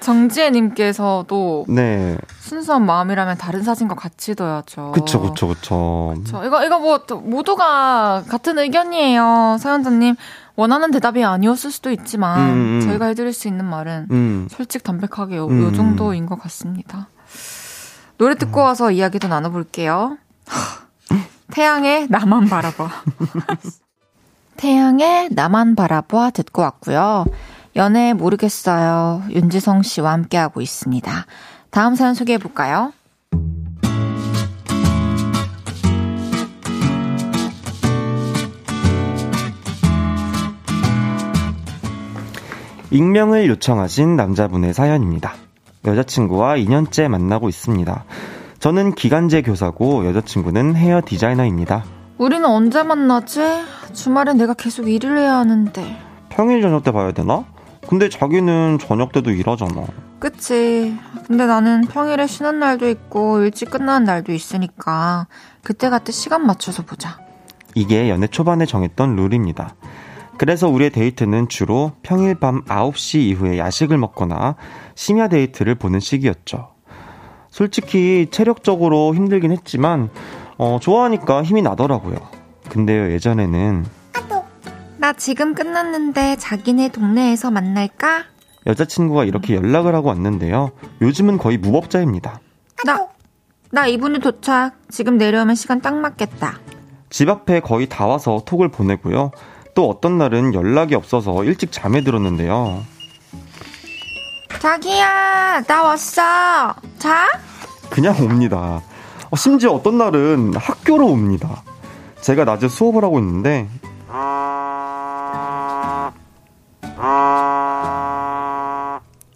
정지혜님께서도 네. 순수한 마음이라면 다른 사진과 같이 둬야죠. 그쵸, 그쵸, 그쵸. 저 이거 이거 뭐또 모두가 같은 의견이에요, 사연자님. 원하는 대답이 아니었을 수도 있지만 음, 음. 저희가 해드릴 수 있는 말은 음. 솔직 담백하게 요, 음. 요 정도인 것 같습니다. 노래 듣고 와서 이야기도 나눠볼게요. 태양의 나만 바라봐. 태양의 나만 바라봐 듣고 왔고요. 연애 모르겠어요. 윤지성 씨와 함께하고 있습니다. 다음 사연 소개해 볼까요? 익명을 요청하신 남자분의 사연입니다. 여자친구와 2년째 만나고 있습니다. 저는 기간제 교사고 여자친구는 헤어 디자이너입니다. 우리는 언제 만나지? 주말엔 내가 계속 일을 해야 하는데. 평일 저녁 때 봐야 되나? 근데 자기는 저녁 때도 일하잖아. 그치. 근데 나는 평일에 쉬는 날도 있고 일찍 끝나는 날도 있으니까 그때 그때 시간 맞춰서 보자. 이게 연애 초반에 정했던 룰입니다. 그래서 우리의 데이트는 주로 평일 밤 9시 이후에 야식을 먹거나 심야 데이트를 보는 시기였죠. 솔직히 체력적으로 힘들긴 했지만, 어, 좋아하니까 힘이 나더라고요. 근데요, 예전에는. 나 지금 끝났는데 자기네 동네에서 만날까? 여자친구가 이렇게 연락을 하고 왔는데요. 요즘은 거의 무법자입니다. 나, 나 이분이 도착. 지금 내려오면 시간 딱 맞겠다. 집 앞에 거의 다 와서 톡을 보내고요. 또 어떤 날은 연락이 없어서 일찍 잠에 들었는데요. 자기야, 나 왔어. 자? 그냥 옵니다. 어, 심지어 어떤 날은 학교로 옵니다. 제가 낮에 수업을 하고 있는데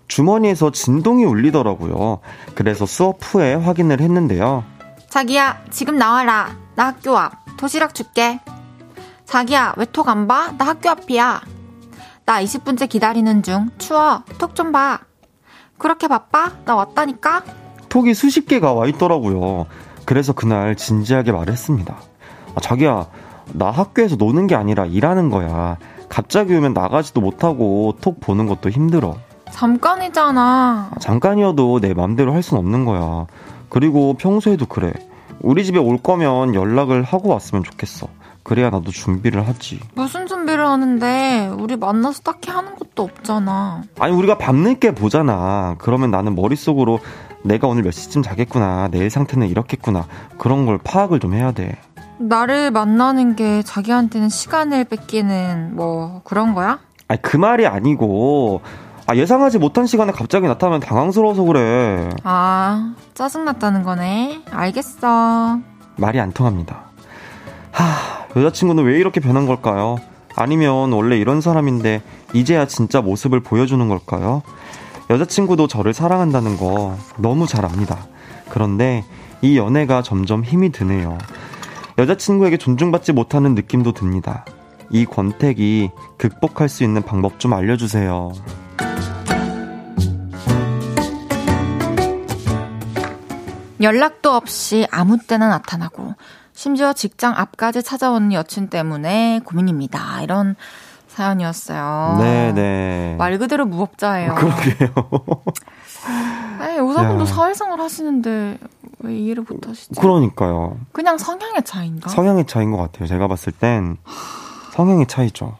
주머니에서 진동이 울리더라고요. 그래서 수업 후에 확인을 했는데요. 자기야, 지금 나와라. 나 학교 앞. 도시락 줄게. 자기야, 왜 톡 안 봐? 나 학교 앞이야. 나 20분째 기다리는 중. 추워. 톡 좀 봐. 그렇게 바빠? 나 왔다니까? 톡이 수십 개가 와 있더라고요. 그래서 그날 진지하게 말했습니다. 아, 자기야, 나 학교에서 노는 게 아니라 일하는 거야. 갑자기 오면 나가지도 못하고 톡 보는 것도 힘들어. 잠깐이잖아. 아, 잠깐이어도 내 맘대로 할 순 없는 거야. 그리고 평소에도 그래. 우리 집에 올 거면 연락을 하고 왔으면 좋겠어. 그래야 나도 준비를 하지. 무슨 준비를 하는데 우리 만나서 딱히 하는 것도 없잖아. 아니 우리가 밤늦게 보잖아. 그러면 나는 머릿속으로 내가 오늘 몇 시쯤 자겠구나. 내일 상태는 이렇겠구나. 그런 걸 파악을 좀 해야 돼. 나를 만나는 게 자기한테는 시간을 뺏기는 뭐 그런 거야? 아니 그 말이 아니고 아 예상하지 못한 시간에 갑자기 나타나면 당황스러워서 그래. 아 짜증났다는 거네. 알겠어. 말이 안 통합니다. 하 여자친구는 왜 이렇게 변한 걸까요? 아니면 원래 이런 사람인데 이제야 진짜 모습을 보여주는 걸까요? 여자친구도 저를 사랑한다는 거 너무 잘 압니다. 그런데 이 연애가 점점 힘이 드네요. 여자친구에게 존중받지 못하는 느낌도 듭니다. 이 권태기 극복할 수 있는 방법 좀 알려주세요. 연락도 없이 아무 때나 나타나고 심지어 직장 앞까지 찾아오는 여친 때문에 고민입니다. 이런 사연이었어요. 네네. 네. 말 그대로 무법자예요. 그러게요. 아니, 오사분도 사회생활 하시는데 왜 이해를 못 하시지? 그러니까요. 그냥 성향의 차이인가? 성향의 차이인 것 같아요. 제가 봤을 땐 성향의 차이죠.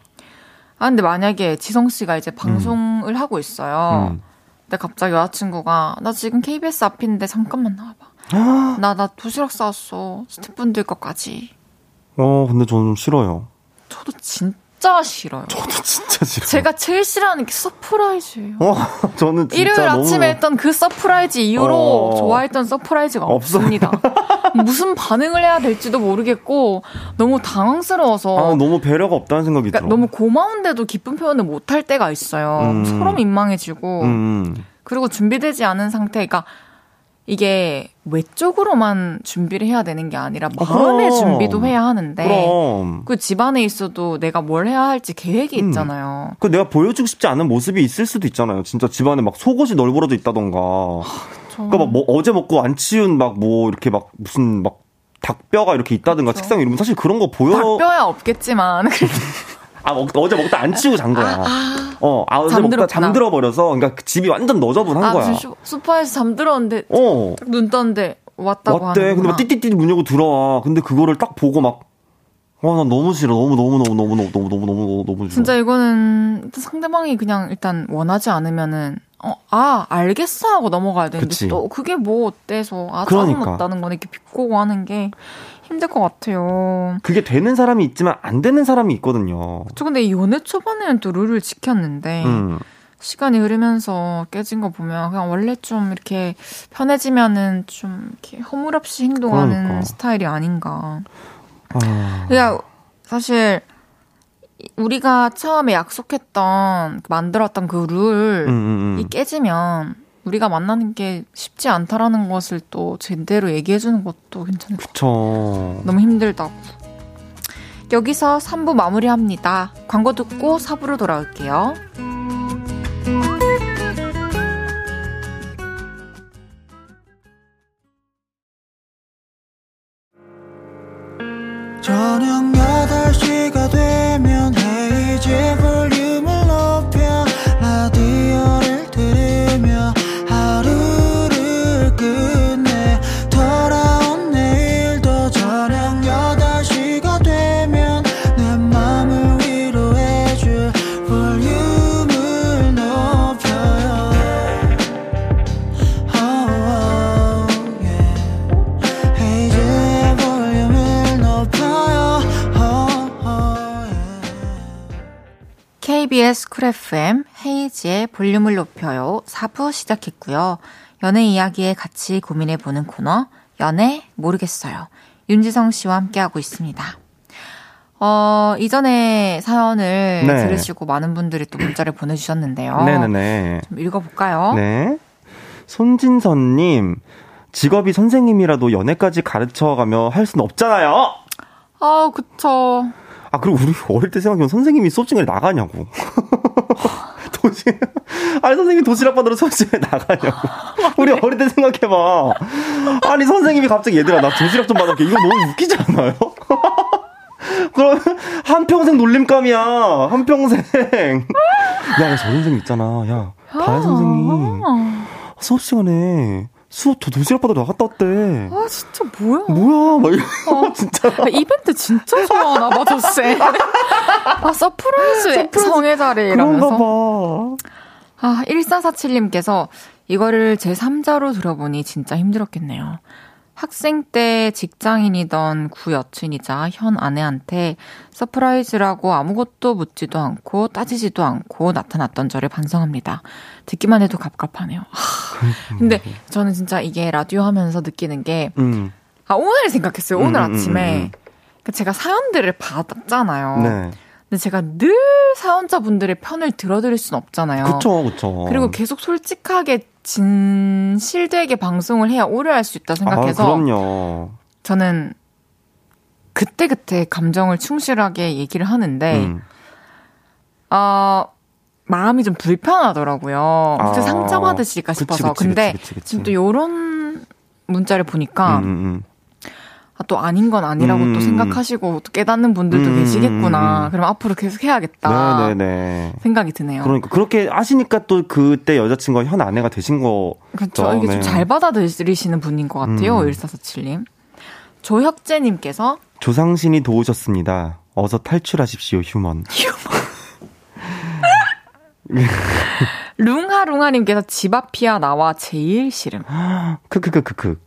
아, 근데 만약에 지성 씨가 이제 방송을 음. 하고 있어요. 음. 근데 갑자기 여자친구가 나 지금 KBS 앞인데 잠깐만 나와봐. 나, 나 도시락 싸왔어. 스태프분들 것까지. 어, 근데 저는 싫어요. 저도 진짜 싫어요. 저도 진짜 싫어요. 제가 제일 싫어하는 게 서프라이즈예요. 어, 저는 진짜 일요일 너무... 아침에 했던 그 서프라이즈 이후로 어... 좋아했던 서프라이즈가. 없습니다. 무슨 반응을 해야 될지도 모르겠고 너무 당황스러워서 아, 너무 배려가 없다는 생각이 그러니까 들어. 너무 고마운데도 기쁜 표현을 못할 때가 있어요. 음... 서로 민망해지고 음... 그리고 준비되지 않은 상태, 그러니까 이게 외적으로만 준비를 해야 되는 게 아니라 마음의 어, 준비도 해야 하는데 그럼. 그 집안에 있어도 내가 뭘 해야 할지 계획이 음. 있잖아요. 그 내가 보여주고 싶지 않은 모습이 있을 수도 있잖아요. 진짜 집안에 막 속옷이 널브러져 있다던가. 아, 그러니까 막 뭐 어제 먹고 안 치운 막 뭐 이렇게 막 무슨 막 닭뼈가 이렇게 있다든가 그렇죠. 책상 이러면 사실 그런 거 보여. 닭뼈야 없겠지만 아, 먹, 어제 먹다 안 치우고 잔 거야. 아, 아. 어, 아, 어제 먹다 잠들어 버려서, 그러니까 그 집이 완전 너저분한 아, 거야. 소, 소파에서 잠들었는데, 어. 눈 떴는데, 왔다고 왔대. 하는구나. 근데 막 띠띠띠 문 열고 들어와. 근데 그거를 딱 보고 막, 와, 나 너무 싫어. 너무, 너무, 너무, 너무, 너무, 너무, 너무, 너무, 너무 싫어. 진짜 이거는 상대방이 그냥 일단 원하지 않으면은, 어, 아, 알겠어 하고 넘어가야 되는데 그치. 또 그게 뭐 어때서, 아, 그러니까. 짜증났다는 거는 이렇게 비꼬고 하는 게 힘들 것 같아요. 그게 되는 사람이 있지만 안 되는 사람이 있거든요. 저 근데 연애 초반에는 또 룰을 지켰는데 음. 시간이 흐르면서 깨진 거 보면 그냥 원래 좀 이렇게 편해지면은 좀 이렇게 허물없이 행동하는 그러니까. 스타일이 아닌가. 아... 그냥 사실 우리가 처음에 약속했던 만들었던 그 룰이 음, 음, 음. 깨지면 우리가 만나는 게 쉽지 않다라는 것을 또 제대로 얘기해주는 것도 괜찮을 것 같아요. 너무 힘들다고. 여기서 3부 마무리합니다. 광고 듣고 4부로 돌아올게요. 저녁 8시가 되면 헤이 이제 볼륨 KBS 쿨 FM 헤이지의 볼륨을 높여요 4부 시작했고요. 연애 이야기에 같이 고민해 보는 코너 연애 모르겠어요. 윤지성 씨와 함께하고 있습니다. 어, 이전에 사연을 네. 들으시고 많은 분들이 또 문자를 보내주셨는데요. 네네네. 좀 읽어볼까요? 네. 손진선님, 직업이 선생님이라도 연애까지 가르쳐가며 할 수는 없잖아요! 아, 그쵸. 아, 그리고 우리 어릴 때 생각해보면 선생님이 수업 중에 나가냐고. 도시, 아니, 선생님이 도시락 받으러 수업 중에 나가냐고. 우리 어릴 때 생각해봐. 아니, 선생님이 갑자기 얘들아, 나 도시락 좀 받을게. 이거 너무 웃기지 않아요? 그럼, 한평생 놀림감이야. 한평생. 야, 야, 저 선생님 있잖아. 야, 다혜 선생님. 수업 시간에 수업 저 도시락 받으러 나갔다 왔대. 아, 진짜 뭐야? 뭐야, 막 이러 진짜. 아, 이벤트 진짜 좋아하나 봐, 저 쌤. 아, 서프라이즈 성의 자리 그런가 이러면서. 봐. 아, 1447님께서 이거를 제 3자로 들어보니 진짜 힘들었겠네요. 학생 때 직장인이던 구 여친이자 현 아내한테 서프라이즈라고 아무것도 묻지도 않고 따지지도 않고 나타났던 저를 반성합니다. 듣기만 해도 갑갑하네요. 하, 근데 저는 진짜 이게 라디오 하면서 느끼는 게, 음. 아, 오늘 생각했어요. 오늘 음, 음, 아침에. 음, 음. 그 제가 사연들을 받았잖아요. 네. 근데 제가 늘 사연자분들의 편을 들어드릴 순 없잖아요. 그쵸, 그쵸. 그리고 계속 솔직하게 진실되게 방송을 해야 오래 할 수 있다 생각해서 아, 그럼요. 저는 그때그때 감정을 충실하게 얘기를 하는데 음. 어, 마음이 좀 불편하더라고요. 아, 혹시 상처받으실까 그치, 싶어서. 그치, 근데 그치, 그치, 그치. 지금 또 요런 문자를 보니까 음, 음, 아, 또 아닌 건 아니라고 음. 또 생각하시고 또 깨닫는 분들도 음, 계시겠구나. 음. 그럼 앞으로 계속 음. 해야겠다. 네네네. 생각이 드네요. 그러니까 그렇게 하시니까 또 그때 여자친구가 현 아내가 되신 거. 그렇죠. 이게 네. 좀잘 받아들이시는 분인 것 같아요. 음. 1447님. 조혁재님께서 조상신이 도우셨습니다. 어서 탈출하십시오, 휴먼. 룽하룽하님께서 집 앞이야 나와 제일 싫음. 크크크크크.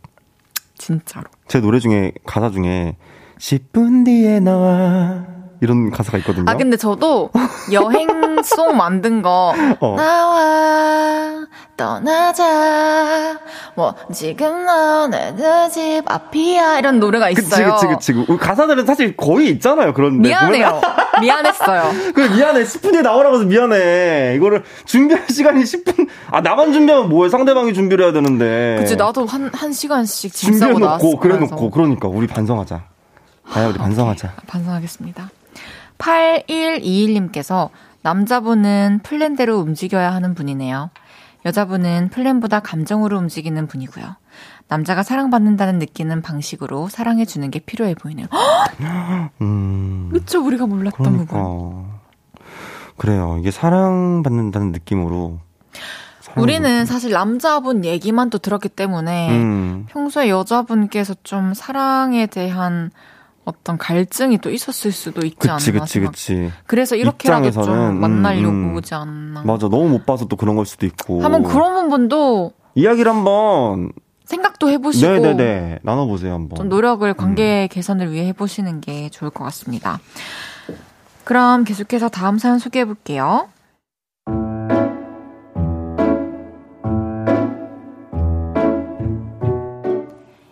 진짜로. 제 노래 중에 가사 중에 10분 뒤에 나와 이런 가사가 있거든요. 아 근데 저도 여행송 만든 거 어. 나와 떠나자 뭐 지금 너네집 앞이야 이런 노래가 그치 있어요. 그치 그치. 우리 가사들은 사실 거의 있잖아요. 그런데 미안해요. 미안했어요. 그 미안해. 10분 뒤에 나오라고 해서 미안해. 이거를 준비할 시간이 10분. 아 나만 준비하면 뭐해? 상대방이 준비를 해야 되는데. 그치 나도 한 한 시간씩 준비해. 놓고 그래 놓고 그러니까 우리 반성하자. 아야 우리 반성하자. 반성하겠습니다. 8121님께서 남자분은 플랜대로 움직여야 하는 분이네요. 여자분은 플랜보다 감정으로 움직이는 분이고요. 남자가 사랑받는다는 느끼는 방식으로 사랑해주는 게 필요해 보이네요. 헉! 음. 그쵸, 우리가 몰랐던 부분. 그러니까. 그래요. 이게 사랑받는다는 느낌으로. 우리는 사실 남자분 얘기만 또 들었기 때문에 음. 평소에 여자분께서 좀 사랑에 대한 어떤 갈증이 또 있었을 수도 있지 그치, 않나 그치, 생각. 그치. 그래서 이렇게라도 좀 입장에서는, 음, 만나려고 음. 오지 않나. 맞아. 너무 못 봐서 또 그런 걸 수도 있고. 한번 그런 부분도 이야기를 한번. 생각도 해보시고 네네네. 나눠보세요, 한번. 좀 노력을 관계 개선을 위해 해보시는 게 좋을 것 같습니다. 그럼 계속해서 다음 사연 소개해 볼게요.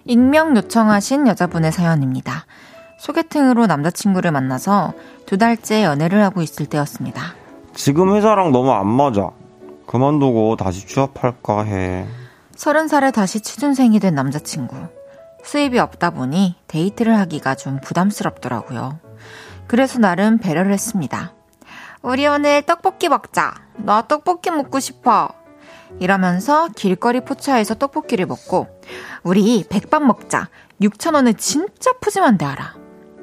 익명 요청하신 여자분의 사연입니다. 소개팅으로 남자친구를 만나서 두 달째 연애를 하고 있을 때였습니다. 지금 회사랑 너무 안 맞아. 그만두고 다시 취업할까 해. 서른 살에 다시 취준생이 된 남자친구. 수입이 없다 보니 데이트를 하기가 좀 부담스럽더라고요. 그래서 나름 배려를 했습니다. 우리 오늘 떡볶이 먹자. 나 떡볶이 먹고 싶어. 이러면서 길거리 포차에서 떡볶이를 먹고 우리 백반 먹자. 6천 원은 진짜 푸짐한데 알아.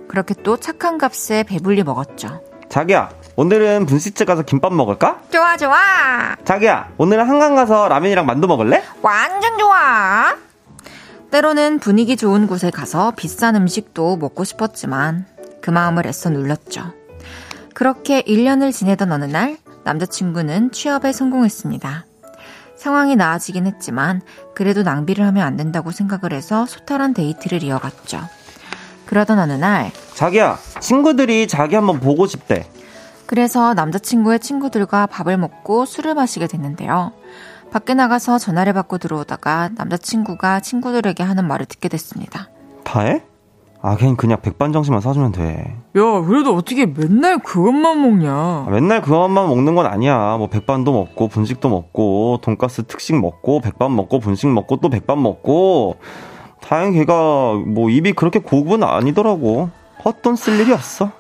그렇게 또 착한 값에 배불리 먹었죠. 자기야, 오늘은 분식집 가서 김밥 먹을까? 좋아, 좋아. 자기야, 오늘은 한강 가서 라면이랑 만두 먹을래? 완전 좋아. 때로는 분위기 좋은 곳에 가서 비싼 음식도 먹고 싶었지만 그 마음을 애써 눌렀죠. 그렇게 1년을 지내던 어느 날 남자친구는 취업에 성공했습니다. 상황이 나아지긴 했지만 그래도 낭비를 하면 안 된다고 생각을 해서 소탈한 데이트를 이어갔죠. 그러던 어느 날 자기야, 친구들이 자기 한번 보고 싶대. 그래서 남자친구의 친구들과 밥을 먹고 술을 마시게 됐는데요. 밖에 나가서 전화를 받고 들어오다가 남자친구가 친구들에게 하는 말을 듣게 됐습니다. 다해? 아, 걔는 그냥 백반정식만 사주면 돼. 야, 그래도 어떻게 맨날 그것만 먹냐? 아, 맨날 그것만 먹는 건 아니야. 뭐 백반도 먹고 분식도 먹고 돈가스 특식 먹고 백반 먹고 분식 먹고 또 백반 먹고 다행히 걔가 뭐 입이 그렇게 고급은 아니더라고. 헛돈 쓸 일이 없어.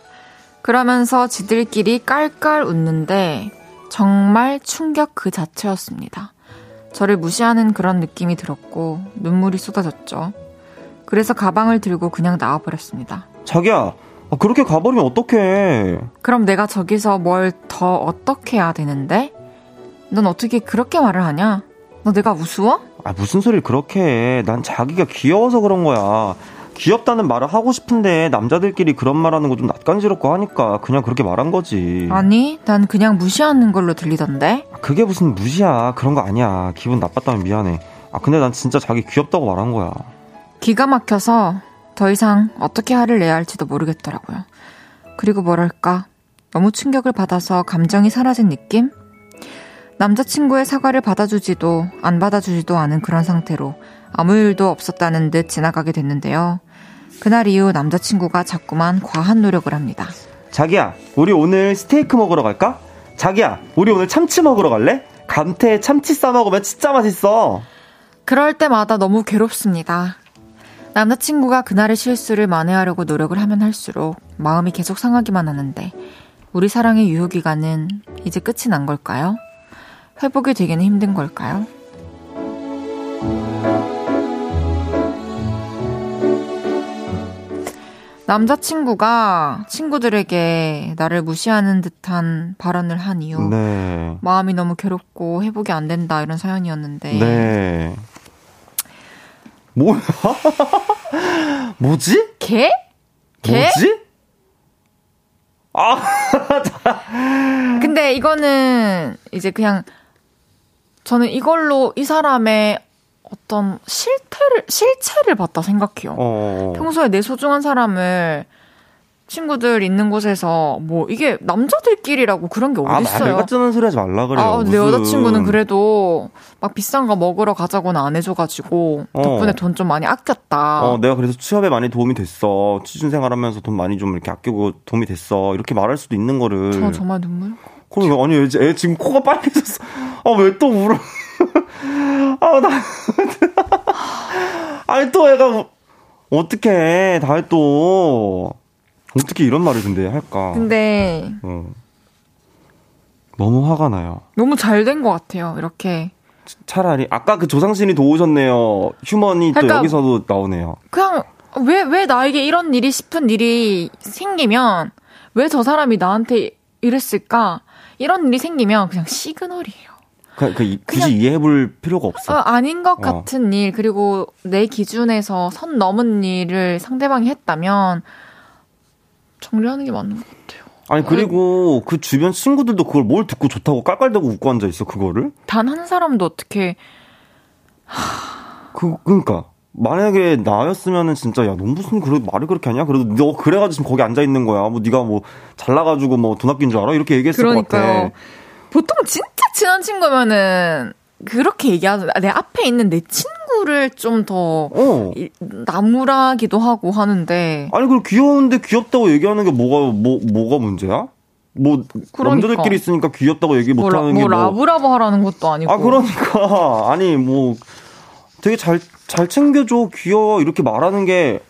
그러면서 지들끼리 깔깔 웃는데 정말 충격 그 자체였습니다. 저를 무시하는 그런 느낌이 들었고 눈물이 쏟아졌죠. 그래서 가방을 들고 그냥 나와버렸습니다. 자기야, 아, 그렇게 가버리면 어떡해. 그럼 내가 저기서 뭘 더 어떻게 해야 되는데? 넌 어떻게 그렇게 말을 하냐? 너 내가 우스워? 아, 무슨 소리를 그렇게 해. 난 자기가 귀여워서 그런 거야. 귀엽다는 말을 하고 싶은데 남자들끼리 그런 말 하는 거 좀 낯간지럽고 하니까 그냥 그렇게 말한 거지. 아니, 난 그냥 무시하는 걸로 들리던데? 그게 무슨 무시야. 그런 거 아니야. 기분 나빴다면 미안해. 아, 근데 난 진짜 자기 귀엽다고 말한 거야. 기가 막혀서 더 이상 어떻게 화를 내야 할지도 모르겠더라고요. 그리고 뭐랄까, 너무 충격을 받아서 감정이 사라진 느낌? 남자친구의 사과를 받아주지도 안 받아주지도 않은 그런 상태로 아무 일도 없었다는 듯 지나가게 됐는데요. 그날 이후 남자친구가 자꾸만 과한 노력을 합니다. 자기야, 우리 오늘 스테이크 먹으러 갈까? 자기야, 우리 오늘 참치 먹으러 갈래? 감태에 참치 싸 먹으면 진짜 맛있어. 그럴 때마다 너무 괴롭습니다. 남자친구가 그날의 실수를 만회하려고 노력을 하면 할수록 마음이 계속 상하기만 하는데 우리 사랑의 유효기간은 이제 끝이 난 걸까요? 회복이 되기는 힘든 걸까요? 남자친구가 친구들에게 나를 무시하는 듯한 발언을 한 이후 네. 마음이 너무 괴롭고 회복이 안 된다 이런 사연이었는데 네. 뭐야? 뭐지? 개? 개? 뭐지? 아, 근데 이거는 이제 그냥 저는 이걸로 이 사람의 어떤 실태를 실체를 봤다 생각해요. 어. 평소에 내 소중한 사람을 친구들 있는 곳에서 뭐 이게 남자들끼리라고 그런 게 아, 어딨어요? 말 같지는 소리 하지 말라 그래요. 아, 내. 여자친구는 그래도 막 비싼 거 먹으러 가자고는 안 해줘가지고 어. 덕분에 돈 좀 많이 아꼈다. 어, 내가 그래서 취업에 많이 도움이 됐어. 취준 생활하면서 돈 많이 좀 이렇게 아끼고 도움이 됐어. 이렇게 말할 수도 있는 거를. 저 정말 눈물. 그러니까 아니 얘, 애 지금 코가 빨개졌어. 아 왜 또 울어? 아 나. 아니 또 애가 어떻게 다해 또 어떻게 이런 말을 근데 할까? 근데 어. 너무 화가 나요. 너무 잘 된 것 같아요. 이렇게 차라리 아까 그 조상신이 도우셨네요. 휴먼이 또 그러니까- 여기서도 나오네요. 그냥 왜 왜 나에게 이런 일이 싶은 일이 생기면 왜 저 사람이 나한테 이랬을까? 이런 일이 생기면 그냥 시그널이에요. 그, 그 이- 굳이 이해해볼 필요가 없어. 어, 아닌 것 어. 같은 일 그리고 내 기준에서 선 넘은 일을 상대방이 했다면 정리하는 게 맞는 것 같아요. 아니 그리고 그 주변 친구들도 그걸 뭘 듣고 좋다고 깔깔대고 웃고 앉아 있어 그거를? 단 한 사람도 어떻게 그 그러니까 만약에 나였으면은 진짜 야너 무슨 그래 말을 그렇게 하냐? 그래도 너 그래가지고 지금 거기 앉아 있는 거야. 뭐 네가 뭐 잘나가지고 뭐 돈 아낀 줄 알아? 이렇게 얘기했을 것 그러니까요. 같아. 보통 진짜 친한 친구면은 그렇게 얘기하죠. 내 앞에 있는 내 친구를 좀더 어. 나무라기도 하고 하는데 아니 그리고 귀여운데 귀엽다고 얘기하는 게 뭐가 뭐 뭐가 문제야? 뭐 그러니까. 남자들끼리 있으니까 귀엽다고 얘기 뭐, 라, 못하는 뭐 게 뭐? 러브러브 하라는 것도 아니고 아 그러니까 아니 뭐 되게 잘 잘 챙겨줘 귀여워 이렇게 말하는 게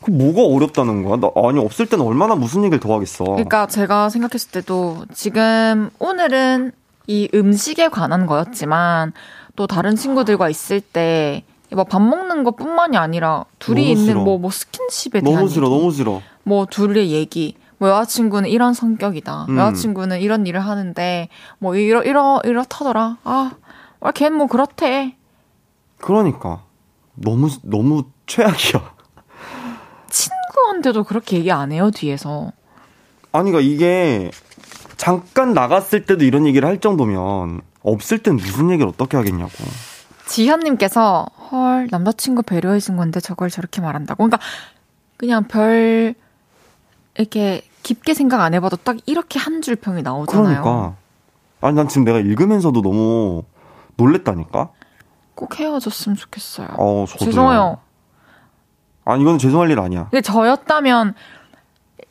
그 뭐가 어렵다는 거야? 나, 아니 없을 때는 얼마나 무슨 얘기를 더 하겠어. 그러니까 제가 생각했을 때도 지금 오늘은 이 음식에 관한 거였지만 또 다른 친구들과 있을 때뭐밥 먹는 것 뿐만이 아니라 둘이 있는 싫어. 뭐뭐 스킨십에 대한 너무 싫어 얘기, 너무 싫어. 뭐 둘의 얘기 뭐 여자친구는 이런 성격이다. 음. 여자친구는 이런 일을 하는데 뭐 이러 이러 이렇다더라. 아, 아 걔는 뭐 그렇대. 그러니까 너무 너무 최악이야. 친구한테도 그렇게 얘기 안 해요 뒤에서. 아니 그러니까 이게 잠깐 나갔을 때도 이런 얘기를 할 정도면 없을 땐 무슨 얘기를 어떻게 하겠냐고. 지현님께서 헐 남자친구 배려해준 건데 저걸 저렇게 말한다고. 그러니까 그냥 별 이렇게 깊게 생각 안 해봐도 딱 이렇게 한 줄 평이 나오잖아요. 그러니까 아니 난 지금 내가 읽으면서도 너무 놀랬다니까. 꼭 헤어졌으면 좋겠어요. 어. 죄송해요. 아니 이건 죄송할 일 아니야. 근데 저였다면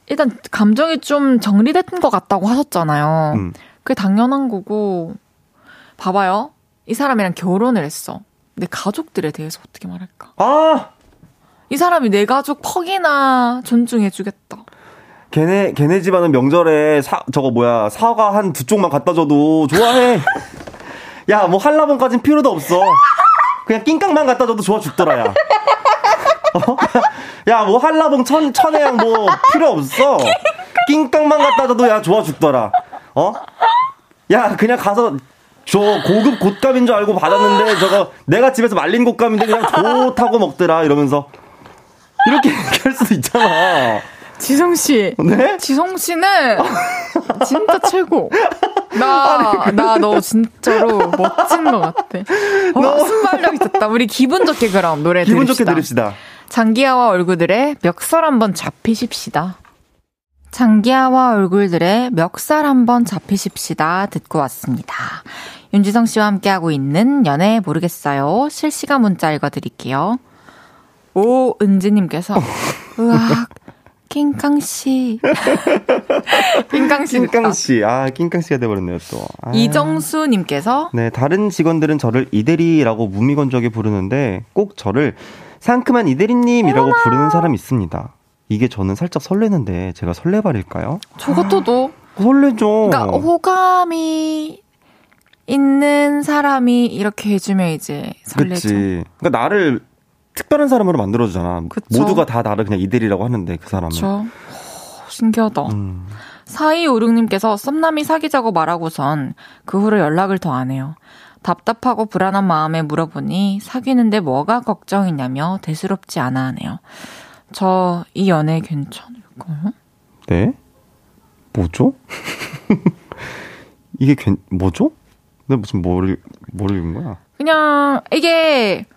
일단 감정이 좀 정리됐던 것 같다고 하셨잖아요. 음. 그게 당연한 거고 봐봐요. 이 사람이랑 결혼을 했어. 내 가족들에 대해서 어떻게 말할까? 아 이 사람이 내 가족 퍽이나 존중해주겠다. 걔네 걔네 집안은 명절에 사 저거 뭐야 사과 한 두 쪽만 갖다 줘도 좋아해. 야 뭐 한라봉까진 필요도 없어. 그냥 낑깡만 갖다 줘도 좋아 죽더라 야. 어? 야 뭐 한라봉 천 천혜양 뭐 필요 없어. 낑깡만 갖다 줘도 야 좋아 죽더라. 어? 야 그냥 가서 저 고급 곶감인 줄 알고 받았는데 저거 내가 집에서 말린 곶감인데 그냥 좋다고 먹더라 이러면서 이렇게 얘기할 수도 있잖아. 지성 씨. 네? 지성 씨는 진짜 최고. 나, 나 너 진짜로 멋진 것 같아. 어, 순발력 있었다. 우리 기분 좋게 그럼 노래 기분 들읍시다. 좋게 들읍시다. 장기하와 얼굴들의 멱살 한번 잡히십시다. 장기하와 얼굴들의 멱살 한번 잡히십시다 듣고 왔습니다. 윤지성 씨와 함께하고 있는 연애 모르겠어요. 실시간 문자 읽어드릴게요. 오은지님께서 으악 킹캉씨 킹캉씨 낑깡 씨, 아 낑깡 씨가 돼버렸네요 또. 아. 이정수님께서 네, 다른 직원들은 저를 이대리라고 무미건조하게 부르는데 꼭 저를 상큼한 이대리님이라고 부르는 사람이 있습니다. 이게 저는 살짝 설레는데 제가 설레발일까요? 저 같아도 설레죠. 그러니까 호감이 있는 사람이 이렇게 해주면 이제 설레죠. 그치. 그러니까 나를 특별한 사람으로 만들어주잖아. 그쵸. 모두가 다 나를 그냥 이대리라고 하는데 그 사람은. 그렇죠. 신기하다. 음. 4256님께서 썸남이 사귀자고 말하고선 그 후로 연락을 더 안 해요. 답답하고 불안한 마음에 물어보니 사귀는데 뭐가 걱정이냐며 대수롭지 않아 하네요. 저 이 연애 괜찮을까요? 네? 뭐죠? 이게 괜, 뭐죠? 내가 무슨 뭘, 뭘 읽은 거야? 그냥 이게 뭐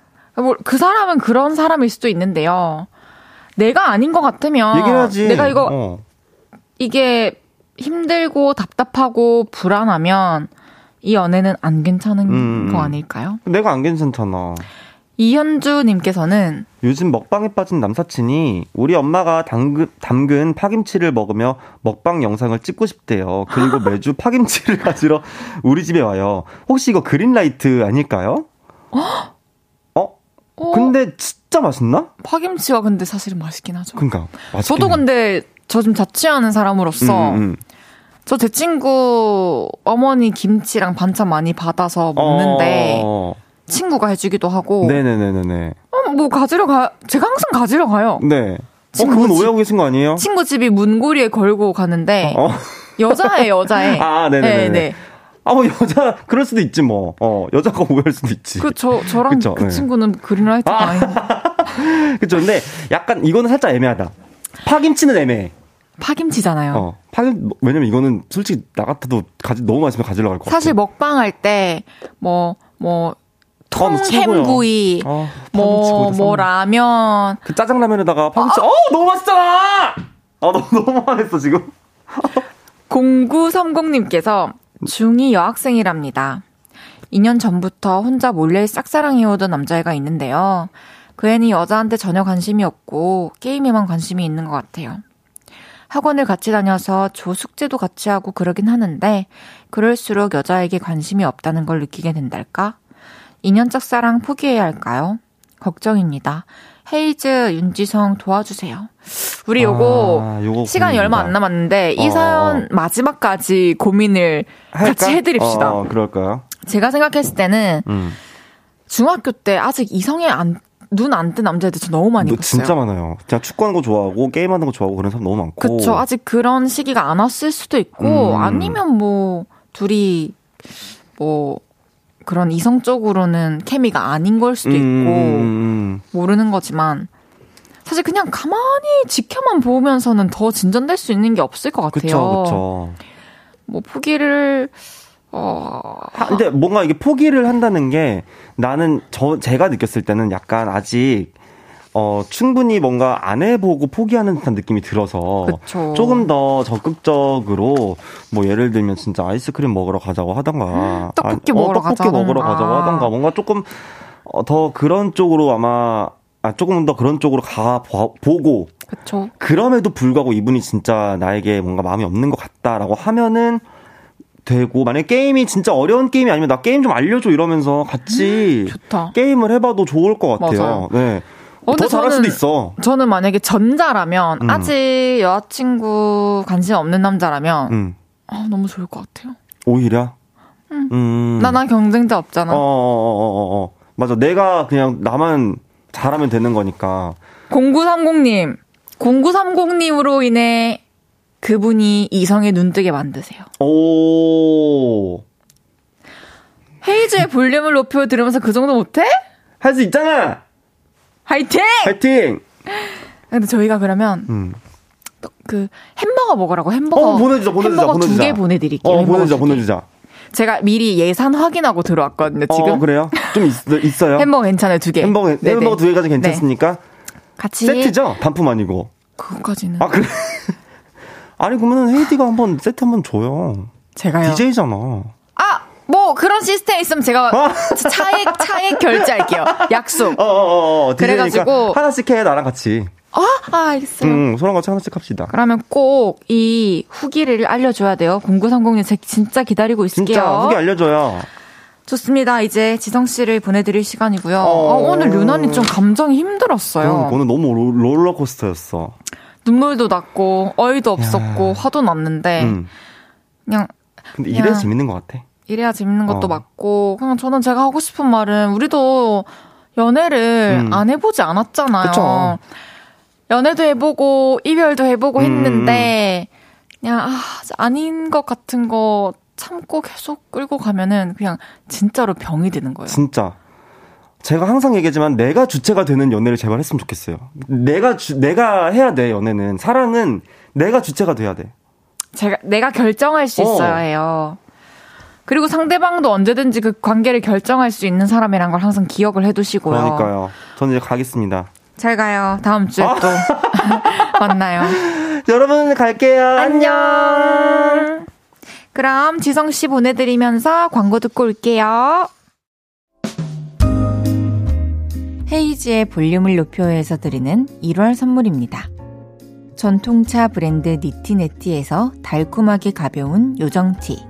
그 사람은 그런 사람일 수도 있는데요. 내가 아닌 것 같으면 얘기해야지. 내가 이거 어. 이게 힘들고 답답하고 불안하면 이 연애는 안 괜찮은 음, 거 음. 아닐까요? 내가 안 괜찮잖아. 이현주님께서는 요즘 먹방에 빠진 남사친이 우리 엄마가 담근, 담근 파김치를 먹으며 먹방 영상을 찍고 싶대요. 그리고 매주 파김치를 가지러 우리 집에 와요. 혹시 이거 그린라이트 아닐까요? 어? 어, 근데 진짜 맛있나? 파김치가 근데 사실은 맛있긴 하죠. 그니까 맛있긴 저도 해. 근데 저 좀 자취하는 사람으로서 음, 음. 저제 친구 어머니 김치랑 반찬 많이 받아서 먹는데 어, 친구가 해주기도 하고 네네네네네. 어, 뭐 가지러 가 제가 항상 가지러 가요. 네. 어, 그분 집- 오해하고 계신 거 아니에요? 친구 집이 문고리에 걸고 가는데 어. 여자애 여자애. 아, 네네네. 네, 아, 뭐, 여자, 그럴 수도 있지, 뭐. 어, 여자가 오해할 수도 있지. 그 저 저랑 그쵸, 그 네. 친구는 그린라이트가 아. 닌 그쵸. 근데 약간 이거는 살짝 애매하다. 파김치는 애매해. 파김치잖아요. 어. 파김, 왜냐면 이거는 솔직히 나 같아도 가지, 너무 맛있으면 가지러 갈것 같아. 사실 먹방 할 때 뭐뭐 아. 통햄구이 어, 파김치 뭐 거기다 뭐 쌈. 라면 그 짜장라면에다가 파김치, 어, 너무 맛있잖아! 아, 너, 너무 화냈어, 지금. 0930님께서 중2 여학생이랍니다. 2년 전부터 혼자 몰래 짝사랑해오던 남자애가 있는데요. 그 애는 여자한테 전혀 관심이 없고 게임에만 관심이 있는 것 같아요. 학원을 같이 다녀서 조 숙제도 같이 하고 그러긴 하는데 그럴수록 여자에게 관심이 없다는 걸 느끼게 된달까? 2년 짝사랑 포기해야 할까요? 걱정입니다. 헤이즈, 윤지성 도와주세요. 우리 요거 아, 요거 시간이 얼마 안 고민이다. 남았는데 이 어, 사연 마지막까지 고민을 할까? 같이 해드립시다. 어, 그럴까요? 제가 생각했을 때는 음. 중학교 때 아직 이성에 안 눈안뜬 남자애들 저 너무 많이 너 봤어요. 진짜 많아요. 제가 축구하는 거 좋아하고 게임하는 거 좋아하고 그런 사람 너무 많고. 그쵸. 아직 그런 시기가 안 왔을 수도 있고, 음. 아니면 뭐, 둘이, 뭐, 그런 이성적으로는 케미가 아닌 걸 수도 있고, 음, 모르는 거지만, 사실 그냥 가만히 지켜만 보면서는 더 진전될 수 있는 게 없을 것 같아요. 그쵸, 그쵸. 뭐, 포기를, 어, 하- 근데 뭔가 이게 포기를 한다는 게 나는 저 제가 느꼈을 때는 약간 아직 어 충분히 뭔가 안 해보고 포기하는 듯한 느낌이 들어서 그쵸. 조금 더 적극적으로 뭐 예를 들면 진짜 아이스크림 먹으러 가자고 하던가 떡볶이 아, 먹으러 어, 떡볶이 가자던가. 먹으러 가자고 하던가 뭔가 조금 어, 더 그런 쪽으로 아마 아 조금 더 그런 쪽으로 가 보- 보고 그쵸. 그럼에도 불구하고 이분이 진짜 나에게 뭔가 마음이 없는 것 같다라고 하면은 되고 만약에 게임이 진짜 어려운 게임이 아니면 나 게임 좀 알려줘 이러면서 같이 좋다. 게임을 해봐도 좋을 것 같아요. 맞아요. 네. 어, 더 잘할 저는- 수도 있어. 저는 만약에 전자라면, 음. 아직 여자친구 관심 없는 남자라면, 음. 아, 너무 좋을 것 같아요. 오히려. 음. 나나 경쟁자 없잖아. 어, 어, 어, 어, 어. 맞아. 내가 그냥 나만 잘하면 되는 거니까. 0930님, 0930님으로 인해 그분이 이성의 눈뜨게 만드세요. 오. 헤이즈의 볼륨을 높여 들으면서 그 정도 못해? 할 수 있잖아! 화이팅! 파이팅! 근데 저희가 그러면 음. 또그 햄버거 먹으라고 햄버거 어, 보내주자, 보내주자, 햄버거. 두 개 보내드릴게요. 어, 보내주자. 보내주자. 제가 미리 예산 확인하고 들어왔거든요. 지금 어, 그래요? 좀 있, 있어요? 햄버거 괜찮아요 두 개. 햄버거, 네네. 햄버거 두 개까지 괜찮습니까? 같이 세트죠? 단품 아니고. 그거까지는 아, 그래? 아니, 그러면 헤이디가 한번 세트 한번 줘요. 제가요. DJ잖아. 아, 뭐 그런 시스템 있으면 제가 어? 차액 차액 결제할게요. 약속. 어, 어, 어, 어. DJ니까 그래가지고- 하나씩 해, 나랑 같이. 아, 아 알겠어요. 응, 저랑 같이 하나씩 합시다. 그러면 꼭 이 후기를 알려줘야 돼요. 0930님 제 진짜 기다리고 있을게요. 진짜 후기 알려줘요. 좋습니다. 이제 지성 씨를 보내드릴 시간이고요. 어. 아, 오늘 유난히 좀 감정이 힘들었어요. 그럼 오늘 너무 롤- 롤러코스터였어. 눈물도 났고 어이도 없었고 화도 났는데 음. 그냥 근데 야. 이래서 재밌는 것 같아. 이래야 재밌는 것도 어. 맞고 그냥 저는 제가 하고 싶은 말은 우리도 연애를 음. 안 해보지 않았잖아요. 그쵸. 연애도 해보고 이별도 해보고 음. 했는데 그냥 아 아닌 것 같은 거 참고 계속 끌고 가면은 그냥 진짜로 병이 드는 거예요. 진짜. 제가 항상 얘기하지만 내가 주체가 되는 연애를 제발 했으면 좋겠어요. 내가 주, 내가 해야 돼, 연애는. 사랑은 내가 주체가 돼야 돼. 제가 내가 결정할 수 어. 있어야 해요. 그리고 상대방도 언제든지 그 관계를 결정할 수 있는 사람이란 걸 항상 기억을 해두시고요. 그러니까요. 저는 이제 가겠습니다. 잘 가요. 다음 주에 또 만나요. 여러분, 갈게요. 안녕. 그럼 지성 씨 보내드리면서 광고 듣고 올게요. 헤이즈의 볼륨을 높여서 드리는 1월 선물입니다. 전통차 브랜드 니티네티에서 달콤하게 가벼운 요정티.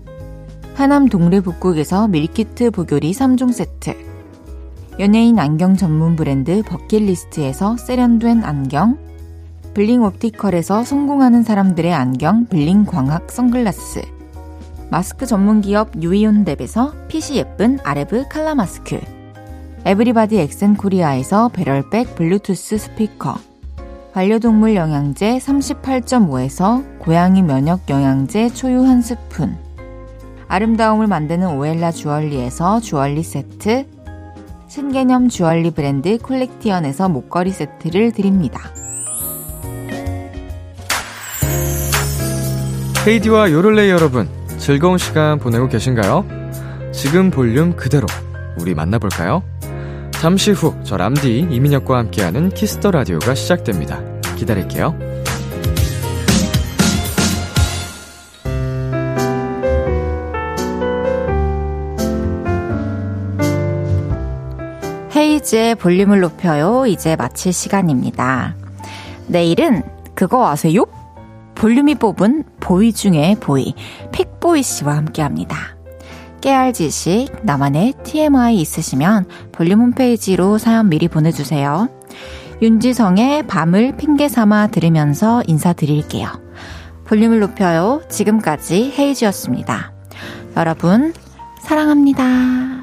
하남 동래 북국에서 밀키트 보교리 3종 세트. 연예인 안경 전문 브랜드 버킷리스트에서 세련된 안경. 블링 옵티컬에서 성공하는 사람들의 안경 블링 광학 선글라스 마스크 전문 기업 유이온랩에서 핏이 예쁜 아레브 칼라 마스크 에브리바디 엑센 코리아에서 배럴백 블루투스 스피커 반려동물 영양제 38.5에서 고양이 면역 영양제 초유 한 스푼 아름다움을 만드는 오엘라 주얼리에서 주얼리 세트 신개념 주얼리 브랜드 콜렉티언에서 목걸이 세트를 드립니다. 헤이디와 요를레이 여러분, 즐거운 시간 보내고 계신가요? 지금 볼륨 그대로 우리 만나볼까요? 잠시 후 저 람디 이민혁과 함께하는 키스 더 라디오가 시작됩니다. 기다릴게요. 헤이즈의 볼륨을 높여요. 이제 마칠 시간입니다. 내일은 그거 아세요? 볼륨이 뽑은 보이 중에 보이, 픽보이 씨와 함께 합니다. 깨알 지식, 나만의 TMI 있으시면 볼륨 홈페이지로 사연 미리 보내주세요. 윤지성의 밤을 핑계 삼아 들으면서 인사드릴게요. 볼륨을 높여요. 지금까지 헤이즈였습니다. 여러분, 사랑합니다.